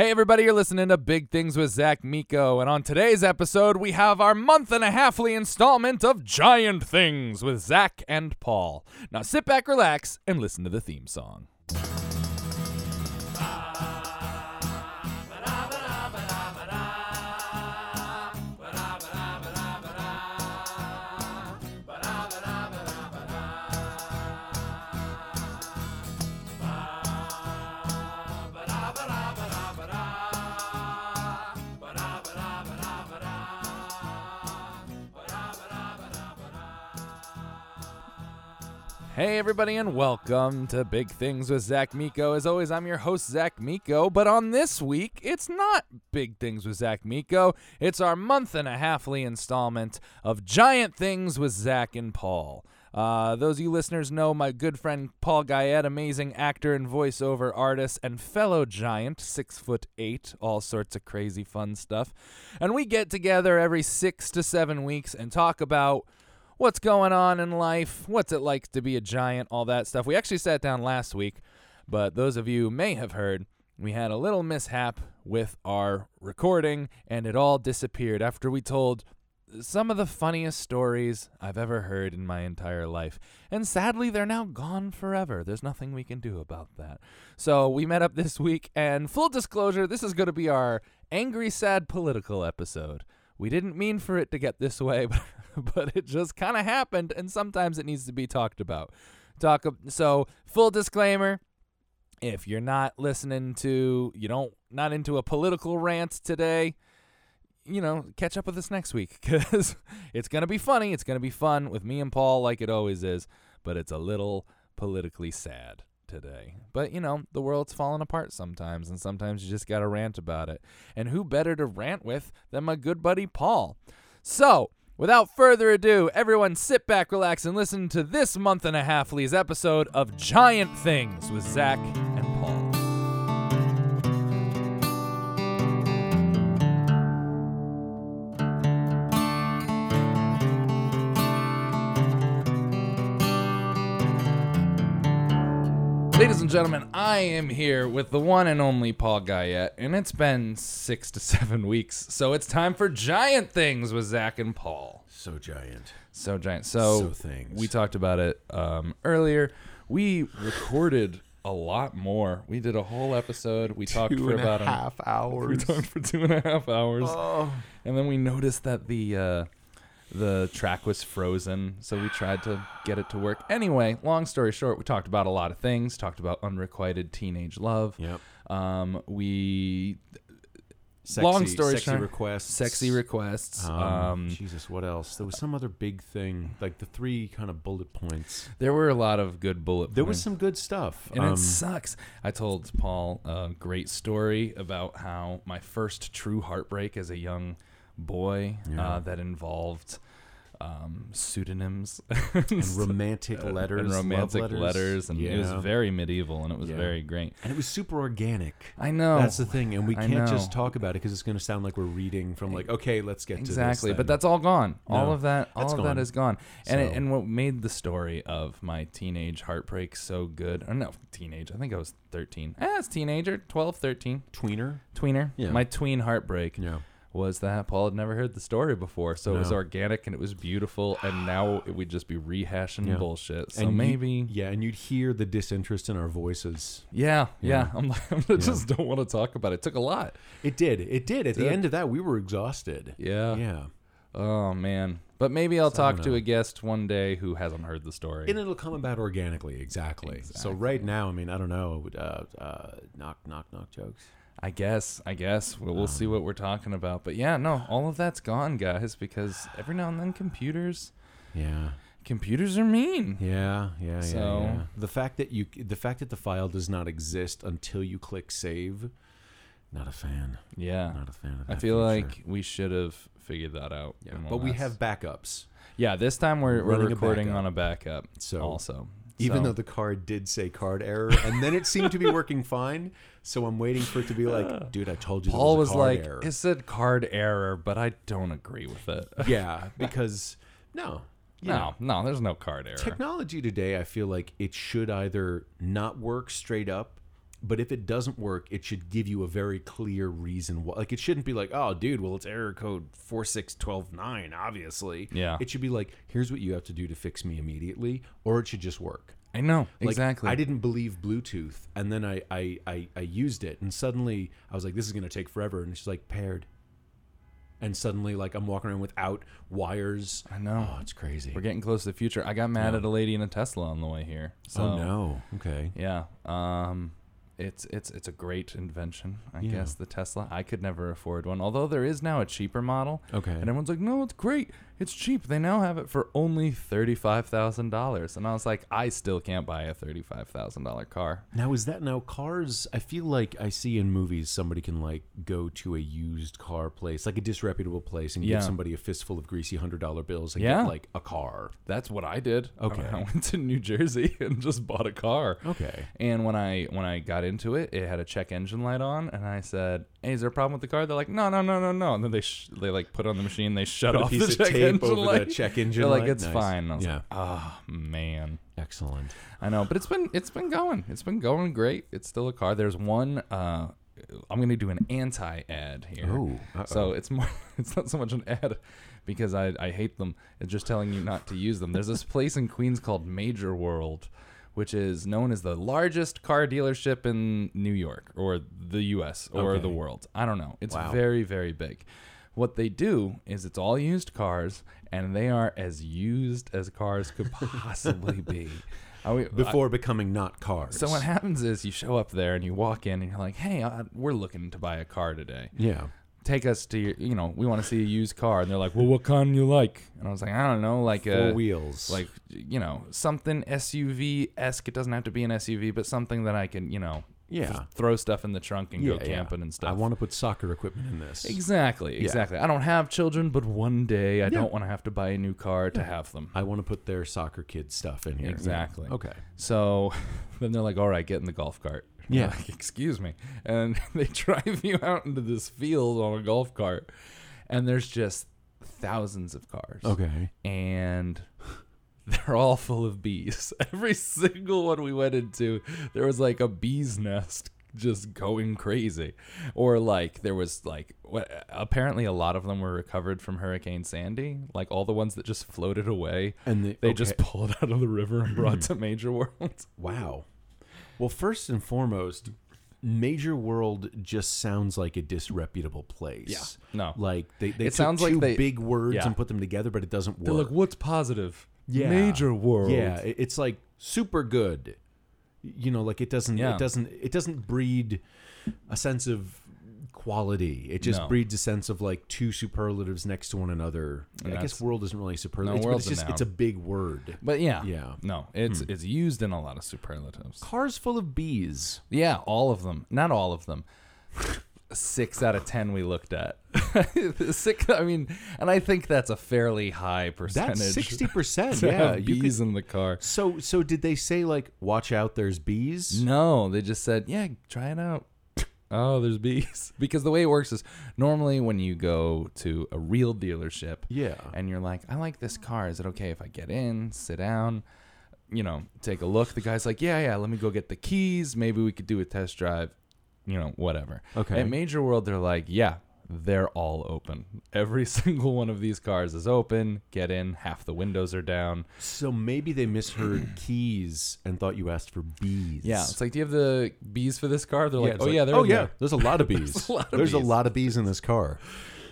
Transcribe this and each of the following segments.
Hey, everybody, you're listening to Big Things with Zach Miko. And on today's episode, we have our month and a halfly installment of Giant Things with Zach and Paul. Now sit back, relax, and listen to the theme song. Hey, everybody, and welcome to Big Things with Zach Miko. As always, I'm your host, Zach Miko. But on this week, it's not Big Things with Zach Miko. It's our month and a halfly installment of Giant Things with Zach and Paul. Uh, those of you listeners know my good friend Paul Guyet, amazing actor and voiceover artist, and fellow giant, six foot eight, all sorts of crazy fun stuff. And we get together every six to seven weeks and talk about what's going on in life, what's it like to be a giant, all that stuff. We actually sat down last week, but those of you may have heard we had a little mishap with our recording and it all disappeared after we told some of the funniest stories I've ever heard in my entire life. And sadly, they're now gone forever. There's nothing we can do about that. So we met up this week, and full disclosure, this is going to be our angry, sad political episode. We didn't mean for it to get this way, but but it just kind of happened, and sometimes it needs to be talked about. Talk so full disclaimer: if you're not listening to, you don't not into a political rant today, you know, catch up with us next week because it's gonna be funny. It's gonna be fun with me and Paul, like it always is, but it's a little politically sad today. But you know, the world's falling apart sometimes, and sometimes you just gotta rant about it. And who better to rant with than my good buddy Paul? So Without further ado, everyone sit back, relax, and listen to this month and a half Lee's episode of Giant Things with Zach Ladies and gentlemen, I am here with the one and only Paul Guyet, and it's been six to seven weeks, so it's time for Giant Things with Zach and Paul. So giant. So giant. So, So things. we talked about it um, earlier. We recorded a lot more. We did a whole episode. We talked for and a about an- half we talked for two and a half hours, Oh. and then we noticed that the uh, the track was frozen, so we tried to get it to work. Anyway, long story short, we talked about a lot of things. Talked about unrequited teenage love. Yep. Um, we Sexy, Long story sexy short, requests. sexy requests. Um, Um, Jesus, what else? There was some other big thing, like the three kind of bullet points. there were a lot of good bullet. Points. There was some good stuff. And Um, it sucks. I told Paul a great story about how my first true heartbreak as a young boy Yeah. uh, that involved um, pseudonyms and romantic letters, and romantic letters. letters, and it was very medieval, and it was Yeah. very great. and it was super organic. I know That's the thing, and we can't just talk about it because it's going to sound like we're reading from like, okay, let's get exactly, to this. but that's all gone. All of that, all of that gone. is gone. And it, and what made the story of my teenage heartbreak so good? Or no, teenage. I think I was 13. Eh, it's teenager, 12, 13, tweener. tweener. Yeah. My tween heartbreak. Yeah. Was that Paul had never heard the story before, so it was organic and it was beautiful, and now it would just be rehashing Yeah. bullshit. So And maybe, yeah, and you'd hear the disinterest in our voices. yeah, yeah, Yeah. I'm like, I just don't want to talk about it. It took a lot. It did. It did. At the Did. end of that, we were exhausted. Yeah. Yeah. Oh man. But maybe I'll So talk to a guest one day who hasn't heard the story. And it'll come about organically, exactly. So right now, I mean, I don't know, uh, uh, knock, knock, knock jokes. I guess. I guess we'll, we'll see um, what we're talking about. But yeah, no, all of that's gone, guys, because every now and then computers, Yeah, computers are mean. yeah, yeah, yeah, So- yeah. The fact that you, the fact that the file does not exist until you click save, not a fan. Yeah. Not a fan of that. I feel feature. like we should have figured that out. yeah, but we have backups. Yeah, this time we're, we're Running a recording on a backup. So, also, Even So- though the card did say card error, and then it seemed to be working fine, so I'm waiting for it to be like, dude, I told you. Paul was, was a card like, error. it said card error, but I don't agree with it. yeah, because no, you know, no, no, there's no card error. technology today, I feel like it should either not work straight up but if it doesn't work, it should give you a very clear reason why. Like it shouldn't be like, oh, dude, well, it's error code four six twelve nine. Obviously, Yeah. It should be like, here's what you have to do to fix me immediately, or it should just work. I know Like, exactly. I didn't believe Bluetooth, and then I, I I I used it, and suddenly I was like, this is gonna take forever, and it's just like paired. And suddenly, like I'm walking around without wires. I know. Oh, it's crazy. We're getting close to the future. I got mad Yeah. at a lady in a Tesla on the way here. So, oh no. Okay. Yeah. Um, it's it's it's a great invention. I Yeah. guess the Tesla. I could never afford one. Although there is now a cheaper model. Okay. And everyone's like, no, it's great. It's cheap. They now have it for only thirty-five thousand dollars. And I was like, I still can't buy a thirty-five thousand dollar car. Now is that now cars? I feel like I see in movies somebody can like go to a used car place, like a disreputable place, and Yeah. give somebody a fistful of greasy hundred dollar bills and Yeah. get like a car. That's what I did. Okay. I went to New Jersey and just bought a car. Okay. And when I when I got into it, it had a check engine light on, and I said, "Hey, is there a problem with the car?" They're like, "No, no, no, no, no." And then they sh- they like put on the machine, they shut Put off the check tape over light. the check engine They're like, light? "It's Nice. fine." I was Yeah. like, "Oh man." Excellent. I know, but it's been it's been going. It's been going great. It's still a car. There's one. Uh, I'm going to do an anti-ad here. Oh, so it's more. It's not so much an ad because I I hate them. It's just telling you not to use them. There's this place in Queens called Major World, which is known as the largest car dealership in New York or the U.S. or Okay. the world. I don't know. It's Wow. very very big. What they do is it's all used cars, and they are as used as cars could possibly be. I, I- Before becoming not cars. so what happens is you show up there and you walk in and you're like, "Hey, uh, we're looking to buy a car today. Yeah. Take us to your, you know, we want to see a used car." And they're like, "Well, what kind you like?" And I was like, "I don't know, like Four a wheels. like you know something SUV esque. It doesn't have to be an SUV, but something that I can, you know, Yeah. just throw stuff in the trunk and yeah, go yeah. camping and stuff." I want to put soccer equipment in this. exactly, Yeah. exactly. I don't have children, but one day I Yeah. don't want to have to buy a new car to have them. I want to put their soccer kid stuff in here. Yeah. Exactly. Okay. So then they're like, all right, get in the golf cart. Yeah. Like, Excuse me. And they drive you out into this field on a golf cart, and there's just thousands of cars. Okay. And they're all full of bees. Every single one we went into, there was like a bee's nest just going crazy. Or like there was like what apparently a lot of them were recovered from Hurricane Sandy, like all the ones that just floated away. And the, They okay. just pulled out of the river and brought to Major World. Wow. Well, first and foremost, Major World just sounds like a disreputable place. Yeah. No. Like they, they It took sounds like two they- big words yeah. and put them together, but it doesn't work. They're like, what's positive? Yeah. Major World. Yeah, it- it's like super good. You know, like it doesn't Yeah. it doesn't it doesn't breed a sense of quality. It just No. breeds a sense of like two superlatives next to one another. And I guess that's- world isn't really superlative. No, it's, world's it's a just noun. it's a big word. But yeah. Yeah. No, it's hmm. it's used in a lot of superlatives. Cars full of bees. Yeah, all of them. Not all of them. Six out of ten we looked at. Six. I mean, and I think that's a fairly high percentage. That's sixty percent. Yeah, you could- bees in the car. So so did they say like watch out there's bees? No, they just said, yeah, try it out. Oh, there's bees. Because the way it works is normally when you go to a real dealership, Yeah. and you're like, I like this car. Is it okay if I get in, sit down, you know, take a look? The guy's like, Yeah, yeah, let me go get the keys. Maybe we could do a test drive, you know, whatever. Okay. At Major World, they're like, Yeah, they're all open. Every single one of these cars is open. Get in. Half the windows are down. So maybe they misheard keys and thought you asked for bees. Yeah, it's like, do you have the bees for this car? They're like, it's oh yeah, they're oh in yeah. there." There's a lot of bees. a lot of There's a lot of bees in this car.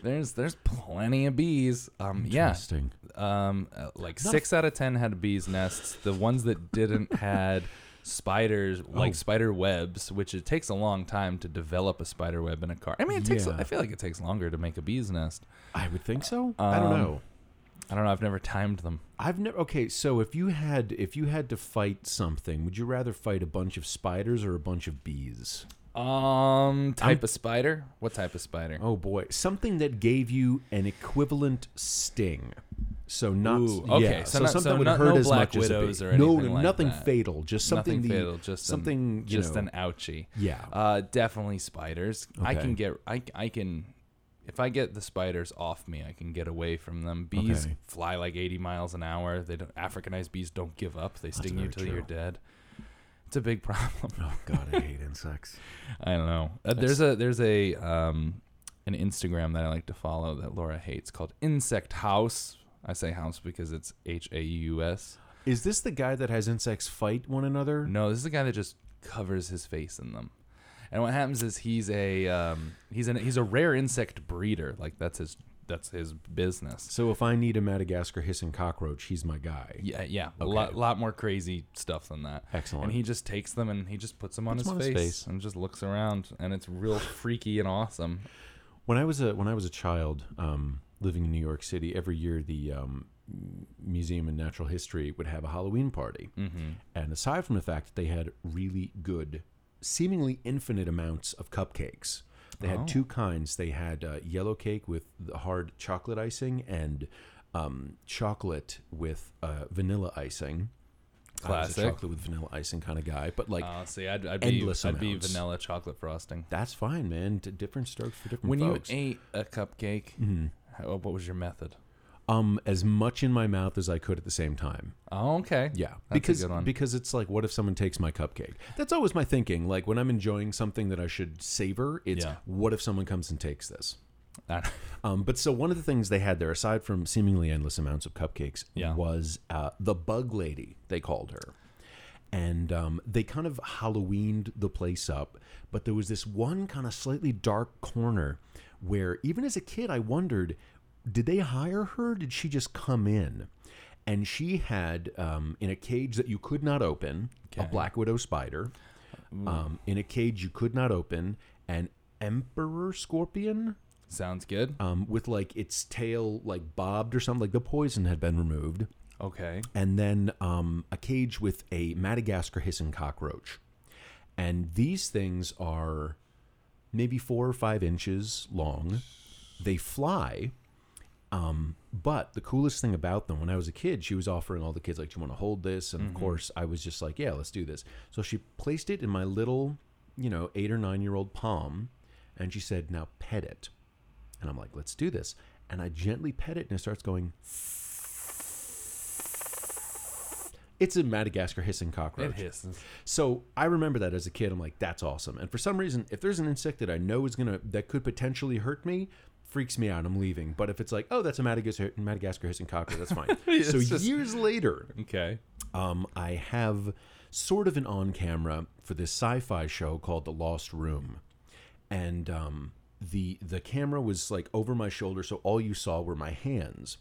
There's there's plenty of bees. Um, yeah, Interesting. um, uh, like six out of ten had bees nests. The ones that didn't had spiders, like Oh. spider webs, which it takes a long time to develop a spider web in a car. I mean, it takes. Yeah. I feel like it takes longer to make a bee's nest. I would think so. I don't Um, know. I don't know. I've never timed them. I've never. Okay, so if you had if you had to fight something, would you rather fight a bunch of spiders or a bunch of bees? Um, type of spider. What type of spider? Oh boy, something that gave you an equivalent sting. So not Ooh, okay, yeah, so so, not- something so would not- hurt no as black much as a bee. or no, anything like nothing that. fatal. Just something Nothing the, fatal. Just something an, just know, an ouchie. yeah. Uh, definitely spiders. I can get. I I can. If I get the spiders off me, I can get away from them. Bees Okay. fly like 80 miles an hour. They don't. Africanized bees don't give up. They sting you till you're dead. It's a big problem. Oh God, I hate insects. I don't know. Uh, there's a there's a um an Instagram that I like to follow that Laura hates called Insect House. I say house because it's H A U S. Is this the guy that has insects fight one another? No, this is the guy that just covers his face in them. And what happens is he's a um, he's an he's a rare insect breeder. Like that's his that's his business. So if I need a Madagascar hissing cockroach, he's my guy. Yeah, yeah, a lot lot more crazy stuff than that. Excellent. And he just takes them and he just puts them on, his, on his face face. and just looks around, and it's real freaky and awesome. When I was a when I was a child um, living in New York City, every year the um, Museum of Natural History would have a Halloween party, Mm-hmm. and aside from the fact that they had really good, seemingly infinite amounts of cupcakes, they had Oh. two kinds. They had uh, yellow cake with the hard chocolate icing and um, chocolate with uh, vanilla icing. I was a Classic. chocolate with vanilla icing kind of guy, but like Uh, see, I'd, I'd be endless I'd be vanilla chocolate frosting. that's fine, man. D- different strokes for different When folks. you ate a cupcake, Mhm. How, what was your method? um as much in my mouth as I could at the same time. Oh, okay. Yeah, That's a because good one. because it's like, what if someone takes my cupcake? That's always my thinking. Like when I'm enjoying something that I should savor, it's Yeah. what if someone comes and takes this? That- Um, but so one of the things they had there, aside from seemingly endless amounts of cupcakes, Yeah. was uh, the Bug Lady. They called her, and um, they kind of Halloweened the place up. But there was this one kind of slightly dark corner where, even as a kid, I wondered, did they hire her? Did she just come in? And she had um, in a cage that you could not open a black widow spider. Um, in a cage you could not open an emperor scorpion Sounds good. um, with like its tail like bobbed or something, like the poison had been removed, Okay. and then um, a cage with a Madagascar hissing cockroach. And these things are maybe four or five inches long. They fly. Um, but the coolest thing about them, when I was a kid, she was offering all the kids, like, Do you want to hold this? And of course, I was just like, Yeah, let's do this. So she placed it in my little, you know, eight or nine year old palm, and she said, Now pet it. And I'm like, Let's do this. And I gently pet it, and it starts going. It's a Madagascar hissing cockroach. It hisses. So I remember that as a kid. I'm like, that's awesome. And for some reason, if there's an insect that I know is gonna that could potentially hurt me, freaks me out. I'm leaving. But if it's like, oh, that's a Madagascar, Madagascar hissing cockroach, that's fine. So just- years later, Okay. um, I have sort of an on camera for this sci-fi show called The Lost Room, and um, the the camera was like over my shoulder, so all you saw were my hands.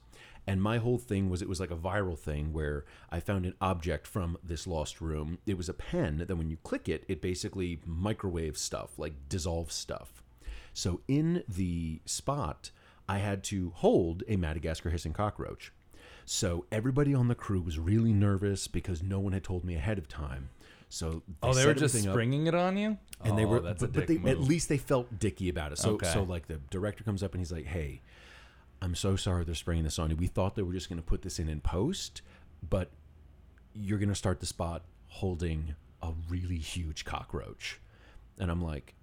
And my whole thing was it was like a viral thing where I found an object from this lost room. It was a pen that when you click it, it basically microwaves stuff, like dissolves stuff. So in the spot, I had to hold a Madagascar hissing cockroach. So everybody on the crew was really nervous because no one had told me ahead of time. So Oh, they were just everything up, springing it on you, and they Oh, were, That's but, but they at least they felt dicky about it. So Okay. so like the director comes up and he's like, "Hey, I'm so sorry they're spraying this on you. We thought they were just going to put this in in post, but you're going to start the spot holding a really huge cockroach." And I'm like,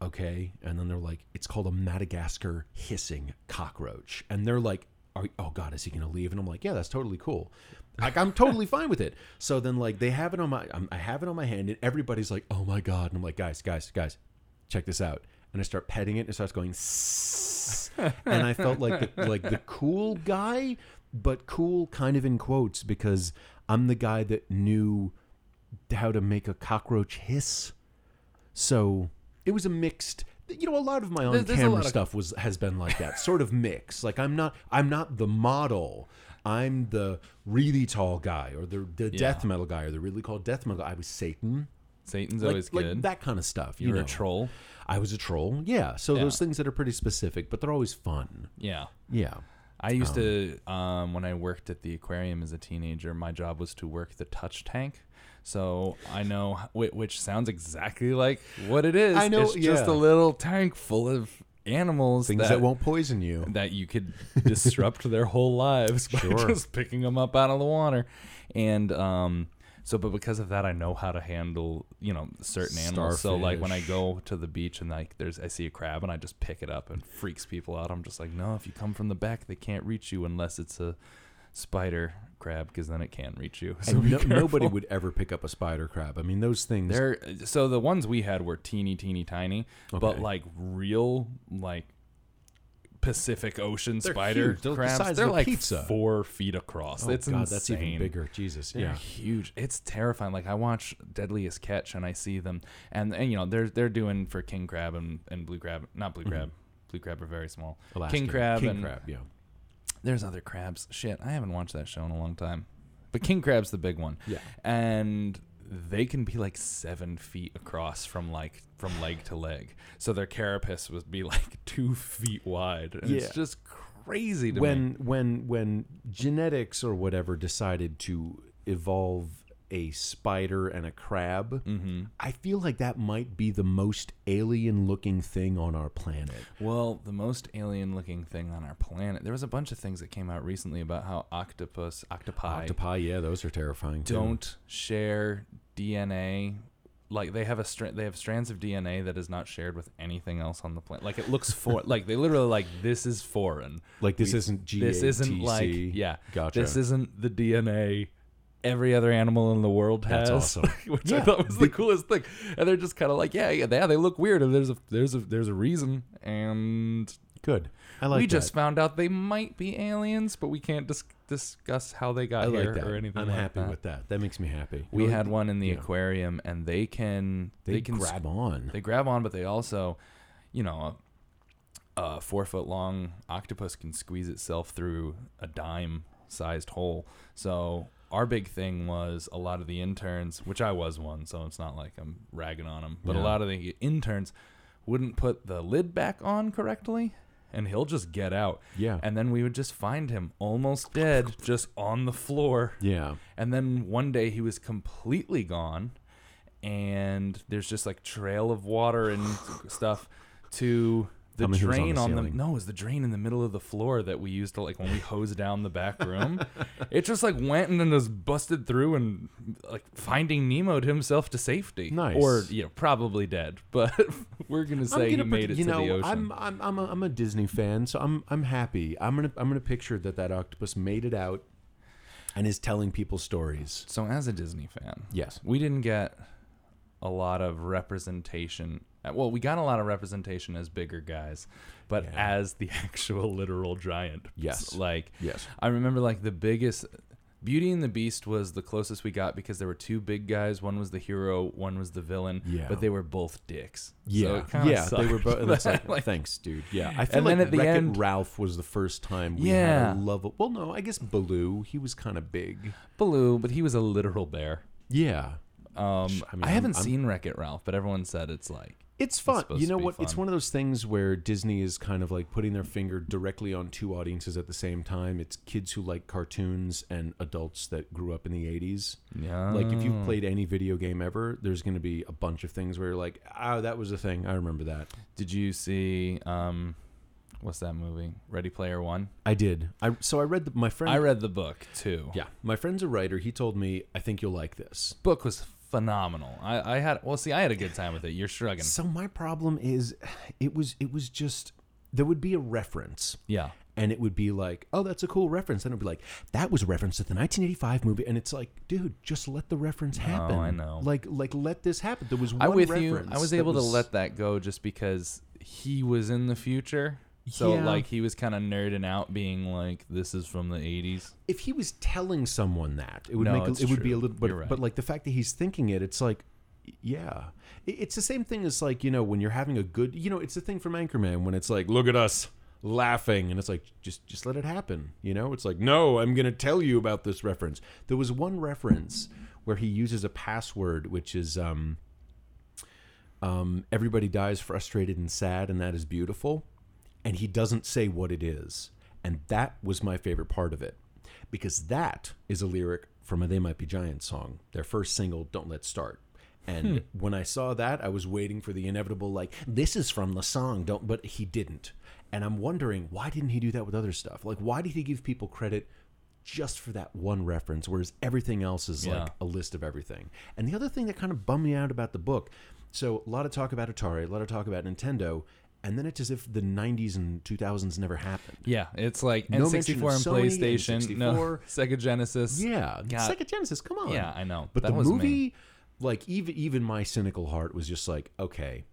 "Okay." And then they're like, "It's called a Madagascar hissing cockroach." And they're like, Are, "Oh God, is he going to leave?" And I'm like, "Yeah, that's totally cool." Like I'm totally fine with it. So then like they have it on my I have it on my hand and everybody's like, "Oh my God!" And I'm like, "Guys, guys, guys, check this out." And I start petting it and it starts going, and I felt like the, like the cool guy, but cool kind of in quotes because I'm the guy that knew how to make a cockroach hiss. So it was a mixed. You know, a lot of my There's- there's on-camera lot of- stuff was has been like that, sort of mix. Like I'm not I'm not the model. I'm the really tall guy, or the the Yeah. death metal guy, or the really called death metal guy. I was Satan, Satan's like, always like good. that kind of stuff. You You're know, a troll. I was a troll. Yeah. So Yeah. those things that are pretty specific, but they're always fun. Yeah. Yeah. I used to um, when I worked at the aquarium as a teenager. My job was to work the touch tank, so I know whi- which sounds exactly like what it is. I know, It's just yeah. a little tank full of animals Things that, that, won't poison you. that you could disrupt their whole lives by Sure. just picking them up out of the water, and um. So, but because of that, I know how to handle, you know, certain animals. So, like when I go to the beach and like there's, I see a crab and I just pick it up and freaks people out. I'm just like, no, if you come from the back, they can't reach you unless it's a spider crab because then it can't reach you. So no, nobody would ever pick up a spider crab. I mean, those things. They're so the ones we had were teeny, teeny, tiny, but like real like Pacific Ocean They're spider huge. They're the crabs. size they're a like pizza. four feet across. oh it's God, insane. that's even bigger. Jesus, They're yeah. huge. It's terrifying. Like I watch Deadliest Catch and I see them, and, and you know they're they're doing for king crab and, and blue crab, not blue mm-hmm. crab. Blue crab are very small. Alaskan. King crab King and crab, yeah. there's other crabs. Shit, I haven't watched that show in a long time. But king crab's the big one, Yeah. and they can be like seven feet across from like from leg to leg. So their carapace would be like two feet wide, and Yeah. it's just crazy to when me. when when genetics or whatever decided to evolve a spider and a crab, Mm-hmm. I feel like that might be the most alien looking thing on our planet. Well, the most alien-looking thing on our planet. There was a bunch of things that came out recently about how octopus, octopi, Octopi, yeah, those are terrifying don't share DNA. Like they have a stra- they have strands of DNA that is not shared with anything else on the planet. Like it looks for like they literally like this is foreign. like this We- isn't G. This isn't like yeah. Gotcha. This isn't the DNA every other animal in the world has. That's awesome. which I thought was the coolest thing. And they're just kind of like, yeah, yeah, they, they look weird, and there's a there's a there's a reason, and good. I like we that. just found out they might be aliens, but we can't dis- discuss how they got I here that. or anything. I'm like happy that. with that. That makes me happy. We had one in the yeah. aquarium, and they can They, they, can grab on. they grab on, but they also, you know, a, a four foot long octopus can squeeze itself through a dime sized hole. So our big thing was a lot of the interns, which I was one, so it's not like I'm ragging on them, but a lot of the interns wouldn't put the lid back on correctly. And he'll just get out. Yeah. And then we would just find him almost dead, just on the floor. yeah. And then one day he was completely gone, and there's just like trail of water and stuff to the Tell me who was on drain the on the, no, it was the drain in the middle of the floor that we used to like when we hosed down the back room. it just like went and then was busted through and like finding Nemo'd himself to safety. Nice. Or you know, probably dead, but we're gonna say he gonna made pret- it you to know, the ocean. I'm I'm I'm a, I'm a Disney fan, so I'm I'm happy. I'm gonna I'm gonna picture that that octopus made it out and is telling people stories. so as a Disney fan, Yes. we didn't get a lot of representation. Uh, Well, we got a lot of representation as bigger guys, but Yeah. as the actual literal giant. Yes. Like, Yes. I remember like the biggest. Beauty and the Beast was the closest we got because there were two big guys. One was the hero, one was the villain. Yeah. But they were both dicks. So Yeah, kinda yeah, they were both. Like, Like, thanks, dude. Yeah, I feel And like then at the Wreck-It end- Ralph was the first time we Yeah. had a love. Well, no, I guess Baloo. He was kind of big. Baloo, but he was a literal bear. Yeah, Um, I I, haven't I'm- seen Wreck It Ralph, but everyone said it's like it's fun. supposed you know what? It's one of those things where Disney is kind of like putting their finger directly on two audiences at the same time. It's kids who like cartoons and adults that grew up in the '80s. yeah. Like if you've played any video game ever, there's going to be a bunch of things where you're like, "Oh, that was a thing. I remember that." Did you see um what's that movie? Ready Player One? I did. I so I read the, my friend. I read the book too. Yeah, my friend's a writer. He told me, "I think you'll like this." Book was phenomenal. I, I had well see I had a good time with it. You're shrugging. So my problem is, it was it was just there would be a reference, Yeah. and it would be like, "Oh, that's a cool reference." Then it'd be like, "That was a reference to the 1985 movie," and it's like, dude, just let the reference happen. Oh, I know. Like like let this happen. There was one I with reference. you. I was able to let that go just because he was in the future. So Yeah. like he was kind of nerding out, being like, "This is from the '80s." if he was telling someone that, it would No, make it's it would be a little. But You're right. but like the fact that he's thinking it, it's like, yeah, it's the same thing as like you know when you're having a good, you know, it's the thing from Anchorman when it's like, look at us laughing, and it's like just just let it happen, you know. It's like no, I'm gonna tell you about this reference. There was one reference where he uses a password, which is um. Um, everybody dies frustrated and sad, and that is beautiful. And he doesn't say what it is. And that was my favorite part of it because that is a lyric from a They Might Be Giants song, their first single, Don't Let's Start. And hmm. when I saw that, I was waiting for the inevitable, like, this is from the song, don't, but he didn't. And I'm wondering, why didn't he do that with other stuff? Like, why did he give people credit just for that one reference, whereas everything else is Yeah. like a list of everything? And the other thing that kind of bummed me out about the book so, a lot of talk about Atari, a lot of talk about Nintendo, and then it's as if the 90s and 2000s never happened. Yeah, it's like No mention N64 of and Sony, PlayStation, N64. Sega Genesis. Yeah, God. Sega Genesis, come on. Yeah, I know. But That the was me. movie, like even even my cynical heart was just like, okay,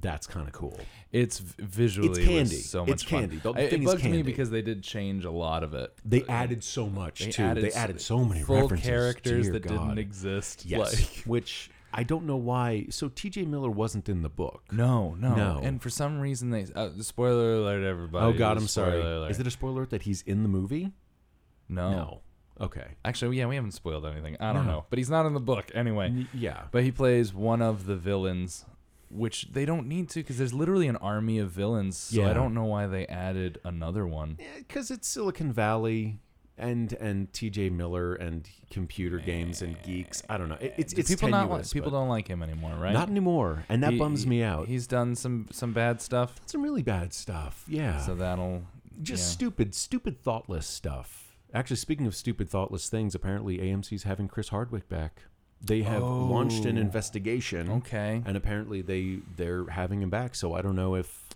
that's kind of cool. It's visually It's candy. so It's much fun. candy. The it thing bugs me because they did change a lot of it. They added so much They too. added they added so many full references. characters Dear that didn't exist. Yes, Like, which I don't know why. So T.J. Miller wasn't in the book. no, no, No. And for some reason, they uh, spoiler alert, everybody. Oh God, I'm Spoiler sorry. alert. Is it a spoiler alert that he's in the movie? No? No. Okay. Actually, yeah, we haven't spoiled anything. I don't No. know, but he's not in the book anyway. N- yeah. But he plays one of the villains, which they don't need to because there's literally an army of villains. So I Yeah. don't know why they added another one. because it's Silicon Valley and and T.J. Miller and computer games and geeks. I don't know. It, it's it's people not like, tenuous, people don't like him anymore, right? not anymore, and that He- bums he- me out. He's done some some bad stuff, Some really bad stuff. Yeah. so that'll just yeah. stupid, stupid, thoughtless stuff. Actually, speaking of stupid, thoughtless things, apparently AMC's having Chris Hardwick back. They have launched an Oh. investigation, okay. and apparently they they're having him back. So I don't know if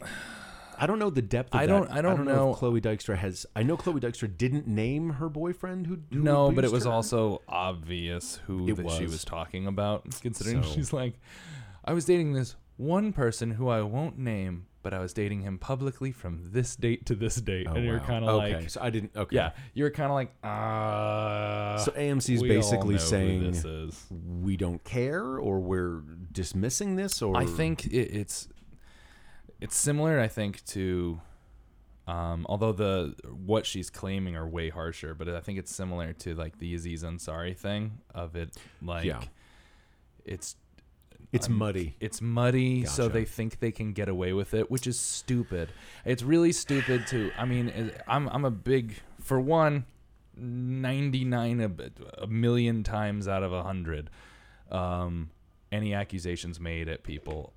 I don't know the depth. Of I that. don't- I don't know- if Chloe Dykstra has. I know Chloe Dykstra didn't name her boyfriend who. who No, but it was her. also obvious who It that she was. was talking about, considering So- she's like, I was dating this one person who I won't name, but I was dating him publicly from this date to this date, Oh, and you're wow. kind of okay. like, so I didn't. Okay, yeah, you're kind of like, ah. So AMC's basically saying this is. we don't care, or we're dismissing this, or I think it, it's it's similar. I think to, um, although the what she's claiming are way harsher, but I think it's similar to like the Aziz Ansari thing of it. Like, Yeah. it's it's I'm- muddy. it's muddy, so they think they can get away with it, which is stupid. It's really stupid to. I mean, I'm I'm a big for one. 99 a, a million times out of a hundred um, any accusations made at people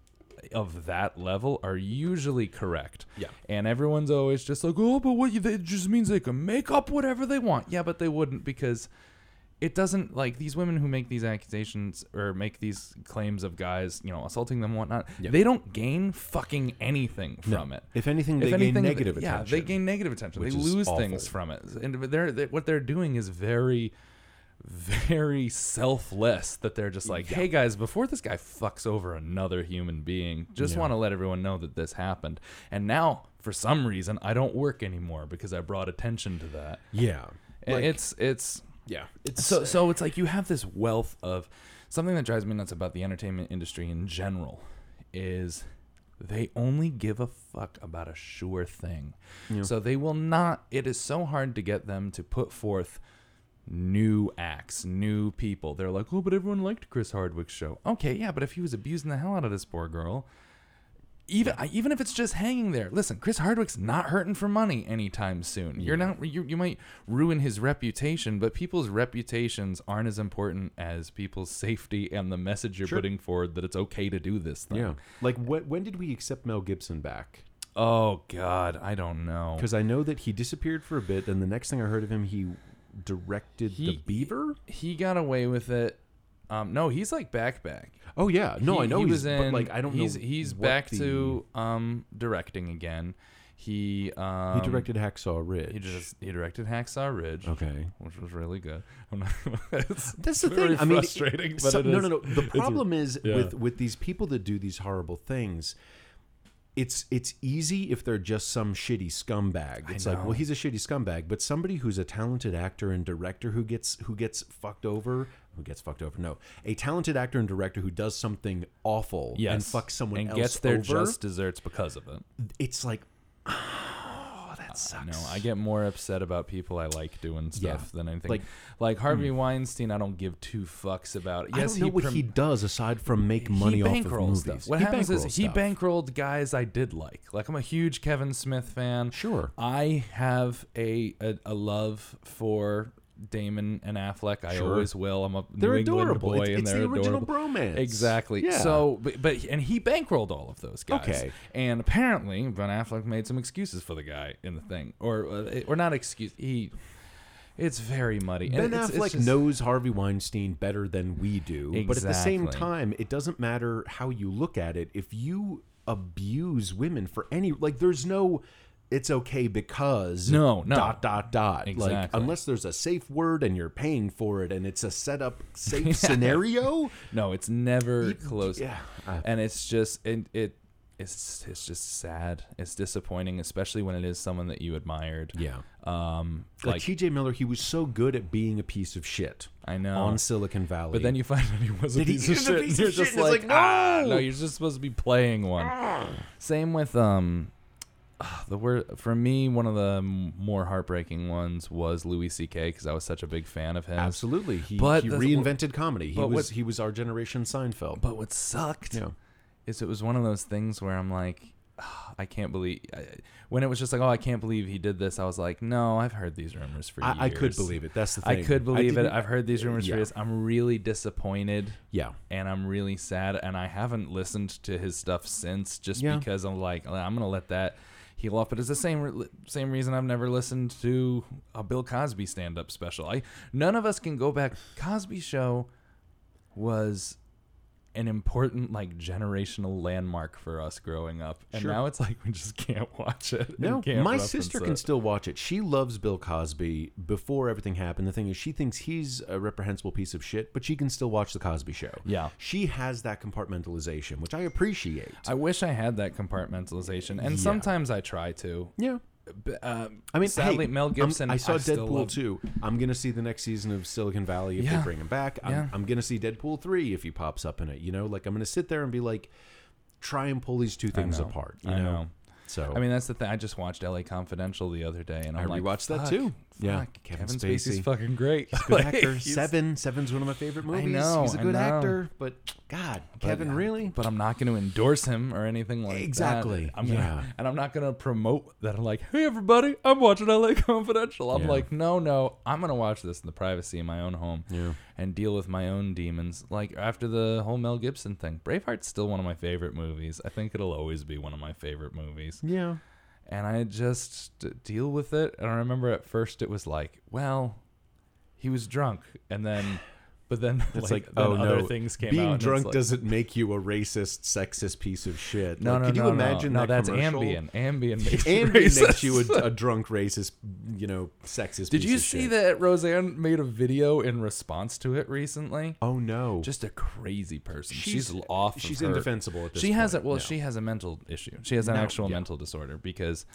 of that level are usually correct Yeah. and everyone's always just like oh but what you that just means they can make up whatever they want yeah but they wouldn't because it doesn't like these women who make these accusations or make these claims of guys you know assaulting them and whatnot Yeah. they don't gain fucking anything No. from it If anything, they if gain anything, negative yeah, attention. they gain negative attention. they lose awful. things from it, and they're they, what they're doing is very, very selfless. That they're just like, Yeah. hey guys, before this guy fucks over another human being, just Yeah. want to let everyone know that this happened. And now, for some reason, I don't work anymore because I brought attention to that. Yeah. And Like- it's it's yeah. It's so so it's like you have this wealth of something that drives me nuts about the entertainment industry in general is they only give a fuck about a sure thing. Yeah. So they will not it is so hard to get them to put forth new acts, new people. They're like, "Oh, but everyone liked Chris Hardwick's show." Okay, yeah, but if he was abusing the hell out of this poor girl, even I- even if it's just hanging there. Listen, Chris Hardwick's not hurting for money anytime soon. You're not you, you might ruin his reputation, but people's reputations aren't as important as people's safety and the message you're Sure. putting forward that it's okay to do this thing. yeah. Like when when did we accept Mel Gibson back? Oh god, I don't know. Because I know that he disappeared for a bit, and the next thing I heard of him, he directed The Beaver. He got away with it. Um, no, he's like back back. Oh yeah, no, He- I know he he's, was in. but like I don't he's, know. He's back the- to um directing again. He um He directed Hacksaw Ridge. He just he directed Hacksaw Ridge, okay. which was really good. I'm not, That's the thing. I mean, it- frustrating, but so- it no, is- no, no. The problem is yeah. with with these people that do these horrible things. It's it's easy if they're just some shitty scumbag. It's like, well, he's a shitty scumbag, but somebody who's a talented actor and director who gets who gets fucked over, who gets fucked over. No, a talented actor and director who does something awful yes, and fucks someone and else gets their over. just desserts because of it. it's like, that sucks. No, I get more upset about people I like doing Yeah. stuff than anything. Like- Like Harvey mm. Weinstein, I don't give two fucks about. I Yes, don't know what prim- he does aside from make money he off of movies. stuff. What He happens is bankrolls he bankrolled guys I did like. Like I'm a huge Kevin Smith fan. Sure. I have a a, a love for Damon and Affleck. I Sure. always will. I'm a They're New England adorable. boy, It's, and it's they're the original adorable. bromance. Exactly. Yeah. So, but, but and he bankrolled all of those guys. Okay. And apparently, Ben Affleck made some excuses for the guy in the thing, or uh, or not excuse. He. It's very muddy. And Ben it's- it's Affleck just- knows Harvey Weinstein better than we do, but at the same time, it doesn't matter how you look at it. If you abuse women for any like. There's no. It's okay because No, no. dot dot dot like unless there's a safe word and you're paying for it and it's a set up safe scenario. No, it's never close. yeah. And it's just it, it it's it's just sad. It's disappointing, especially when it is someone that you admired. Yeah. Um, Like, like T.J. Miller, he was so good at being a piece of shit I know. on Silicon Valley. but then you find out he was a he piece of a shit. you're just like, like, ah, no! no, you're just supposed to be playing one. Same with um, ah, the word for me, one of the more heartbreaking ones was Louis C.K. because I was such a big fan of him. absolutely, he, But he the- reinvented comedy. He was what- he was our generation Seinfeld. But what sucked yeah. is it was one of those things where I'm like, ah, I can't believe. I, when it was just like, oh, I can't believe he did this. I was like, no, I've heard these rumors for years. I, I could believe it. That's the I could believe it. I've heard these rumors yeah. for years. I'm really disappointed Yeah. and I'm really sad. And I haven't listened to his stuff since, just Yeah. because I'm like, I'm gonna let that heal off. But it's the same same reason I've never listened to a Bill Cosby stand up special. I none of us can go back. Cosby Show was an important like generational landmark for us growing up, and Sure. now it's like we just can't watch it. No, my sister it. can still watch it. She loves Bill Cosby before everything happened. The thing is, she thinks he's a reprehensible piece of shit, but she can still watch The Cosby Show. Yeah. She has that compartmentalization, which I appreciate. I wish I had that compartmentalization, and Yeah. sometimes I try to. yeah. Uh, I mean, sadly, hey, Mel I'm- Gibson. I saw still Deadpool 2. I'm going to see the next season of Silicon Valley if Yeah. they bring him back. I'm, Yeah. I'm going to see Deadpool 3 if he pops up in it. You know, like I'm going to sit there and be like, try and pull these two things apart. You I know? know. So, I mean, that's the thing. I just watched L.A. Confidential the other day, and I'm I like, rewatched that too. Yeah, Kevin Kevin, Spacey's Spacey. fucking great. He's a good Like, actor. Seven. Seven's one of my favorite movies. I know, He's a good actor, but God, but, Kevin, uh, really? But I'm not going to endorse him or anything like that. Exactly, I'm gonna, yeah. And I'm not going to promote that. I'm like, hey, everybody, I'm watching L.A. Confidential. I'm Yeah. like, no, no, I'm going to watch this in the privacy of my own home. Yeah. and deal with my own demons. Like after the whole Mel Gibson thing, Braveheart's still one of my favorite movies. I think it'll always be one of my favorite movies. Yeah. And I just deal with it. And I remember at first it was like, well, he was drunk, and then, but then It's like, like, then oh other no, things came being out. it's drunk like- doesn't make you a racist, sexist piece of shit. No, Like, no, could no, you no. imagine no, that that's commercial? Ambien. Ambien makes you Ambien makes you a, a drunk, racist, you know, sexist. Did you see shit. that Roseanne made a video in response to it recently? Oh no, Just a crazy person. She's, off. of She's her- indefensible at this she has a well No. she has a mental issue she has an No, actual yeah. mental disorder because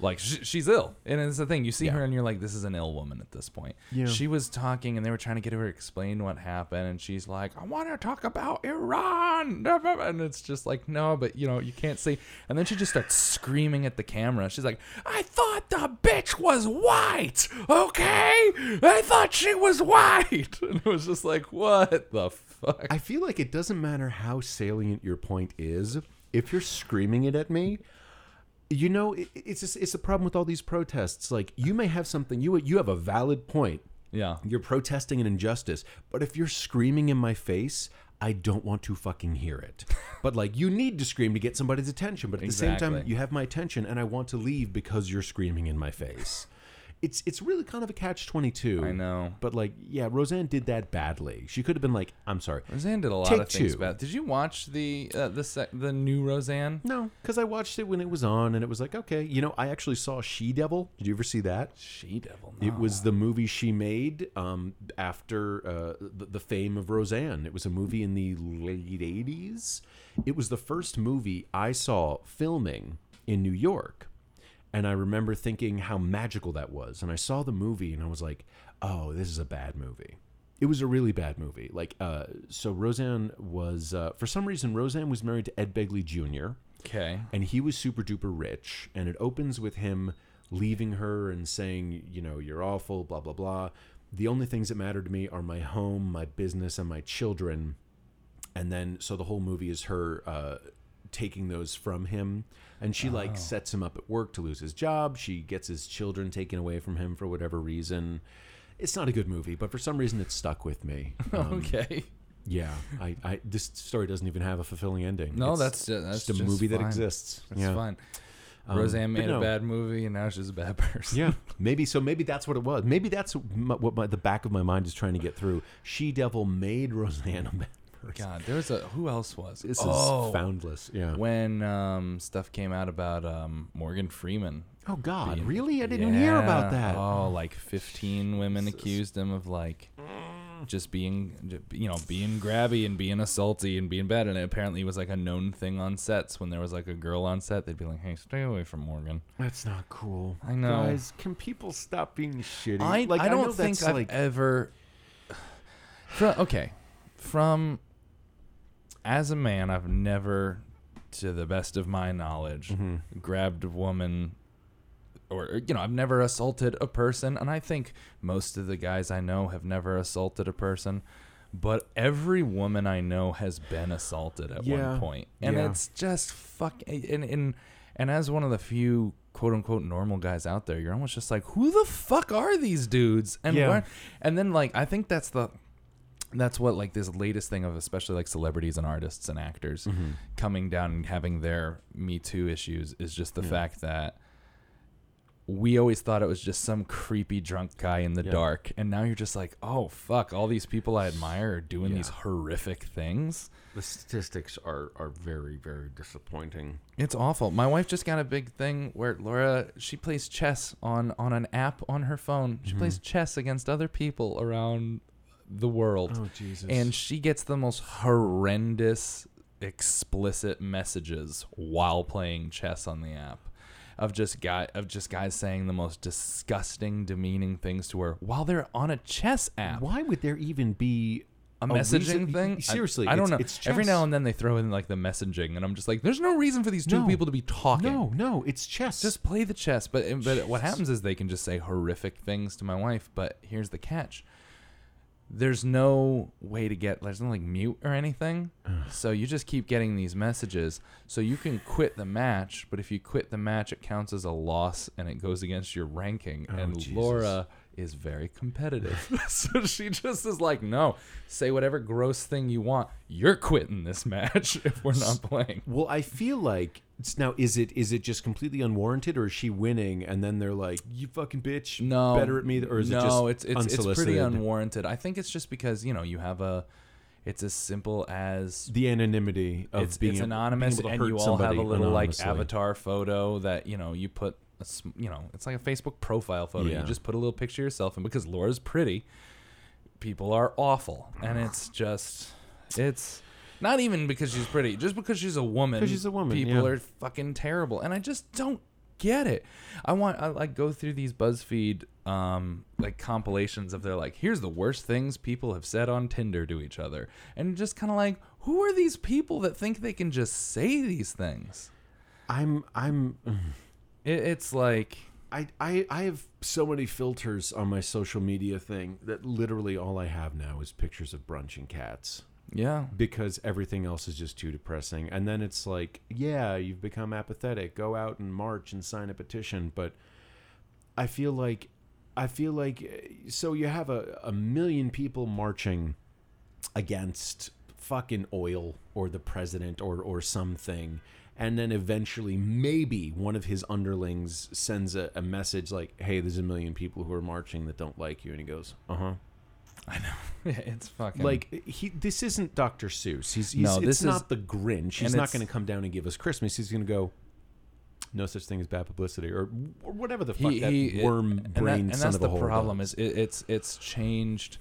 like sh- she's ill. And it's the thing you see Yeah. her and you're like this is an ill woman at this point. Yeah. she was talking and they were trying to get her to explain what happened and she's like i want to talk about iran. And it's just like no but you know you can't see. And then she just starts screaming at the camera. She's like i thought the bitch was white okay? I thought she was white. And it was just like what the fuck? I feel like it doesn't matter how salient your point is. If you're screaming it at me, you know, it, it's just, it's a problem with all these protests. Like you may have something you you have a valid point. yeah You're protesting an injustice, but if you're screaming in my face, I don't want to fucking hear it. But like you need to scream to get somebody's attention, but at the same time you have my attention and I want to leave because you're screaming in my face. It's it's really kind of a catch 22. i know But like, yeah, Roseanne did that badly. She could have been like, "I'm sorry." Roseanne did a lot Take of things two. bad. Did you watch the uh, the sec- the new Roseanne? No, because I watched it when it was on, and it was like, okay, you know, I actually saw She Devil. Did you ever see that? She Devil. It was the movie she made um, after uh, the, the fame of Roseanne. It was a movie in the late '80s. It was the first movie I saw filming in New York, and I remember thinking how magical that was. And I saw the movie, and I was like, "Oh, this is a bad movie." It was a really bad movie. Like, uh, so Roseanne was, uh, for some reason, Roseanne was married to Ed Begley Jr okay. and he was super duper rich and it opens with him leaving her and saying you know you're awful blah blah blah the only things that matter to me are my home my business and my children and then so the whole movie is her uh, taking those from him and she like sets him up at work to lose his job she gets his children taken away from him for whatever reason it's not a good movie but for some reason it stuck with me Um, okay. yeah I, I this story doesn't even have a fulfilling ending No, It's that's ju- that's just a just movie that exists That's yeah fine. Um, Roseanne made no. a bad movie, and now she's a bad person. Yeah, maybe so. Maybe that's what it was. Maybe that's what my, the back of my mind is trying to get through. She Devil made Roseanne bad God, there was a who else was? This oh, is foundless. Yeah. when um, stuff came out about um, Morgan Freeman. oh God, being- really? I didn't hear about that. Oh, like 15 women Jesus. accused him of like just being, you know, being grabby and being assaulty and being bad. And it apparently was like a known thing on sets. When there was like a girl on set, they'd be like, "Hey, stay away from Morgan." That's not cool. I know. Guys, can people stop being shitty? I, like, I don't think I've like ever. From, okay, from as a man, I've never, to the best of my knowledge, Mm-hmm. grabbed a woman, or you know, I've never assaulted a person, and I think most of the guys I know have never assaulted a person. But every woman I know has been assaulted at Yeah, one point, and yeah. it's just fuck. And and and as one of the few quote unquote normal guys out there, you're almost just like, who the fuck are these dudes? And Yeah. where, and then like I think that's the that's what like this latest thing of especially like celebrities and artists and actors Mm-hmm. coming down and having their Me Too issues is just the Yeah. fact that we always thought it was just some creepy drunk guy in the Yeah. dark, and now you're just like, oh fuck, all these people I admire are doing Yeah. these horrific things. the statistics are are very very disappointing. It's awful. My wife just got a big thing where Laura she plays chess on on an app on her phone. She Mhm. plays chess against other people around the world. Oh Jesus! and she gets the most horrendous explicit messages while playing chess on the app of just guy of just guys saying the most disgusting demeaning things to her while they're on a chess app why would there even be a messaging reason- thing seriously, I, don't it's- know it's every now and then they throw in like the messaging and i'm just like there's no reason for these two No. people to be talking No, no, it's chess. just play the chess but but what happens is they can just say horrific things to my wife but here's the catch there's no way to get there's no like mute or anything. So you just keep getting these messages. So you can quit the match but if you quit the match it counts as a loss and it goes against your ranking. Oh, and Jesus. laura is very competitive. So she just is like no say whatever gross thing you want. You're quitting this match if we're not playing. well, I feel like it's now is it is it just completely unwarranted, or is she winning, and then they're like, "You fucking bitch, no. better at me," or is no, it just it's it's it's pretty unwarranted. I think it's just because you know you have a, it's as simple as the anonymity of it's, being it's being anonymous, to and you all have a little like avatar photo that you know you put, a, you know, it's like a Facebook profile photo. Yeah. You just put a little picture of yourself, and because Laura's pretty, people are awful, and it's just it's. Not even because she's pretty, just because she's a woman. 'Cause she's a woman, People yeah. are fucking terrible, and I just don't get it. I want I like go through these BuzzFeed um like compilations of their like here's the worst things people have said on Tinder to each other, and just kind of like who are these people that think they can just say these things? I'm I'm It, it's like I, I I have so many filters on my social media thing that literally all I have now is pictures of brunching cats yeah, because everything else is just too depressing. And then it's like, yeah, you've become apathetic. Go out and march and sign a petition. But I feel like I feel like so you have a, a million people marching against fucking oil or the president or or something and then eventually maybe one of his underlings sends a, a message like hey there's a million people who are marching that don't like you and he goes uh-huh I know. Yeah, it's fucking like he this isn't dr seuss he's, he's No, it's this is- not the grinch he's not going to come down and give us christmas he's going to go no such thing as bad publicity or, or whatever the fuck he, that he worm and that- brain and son that's of a the problem does. is it, it's it's changed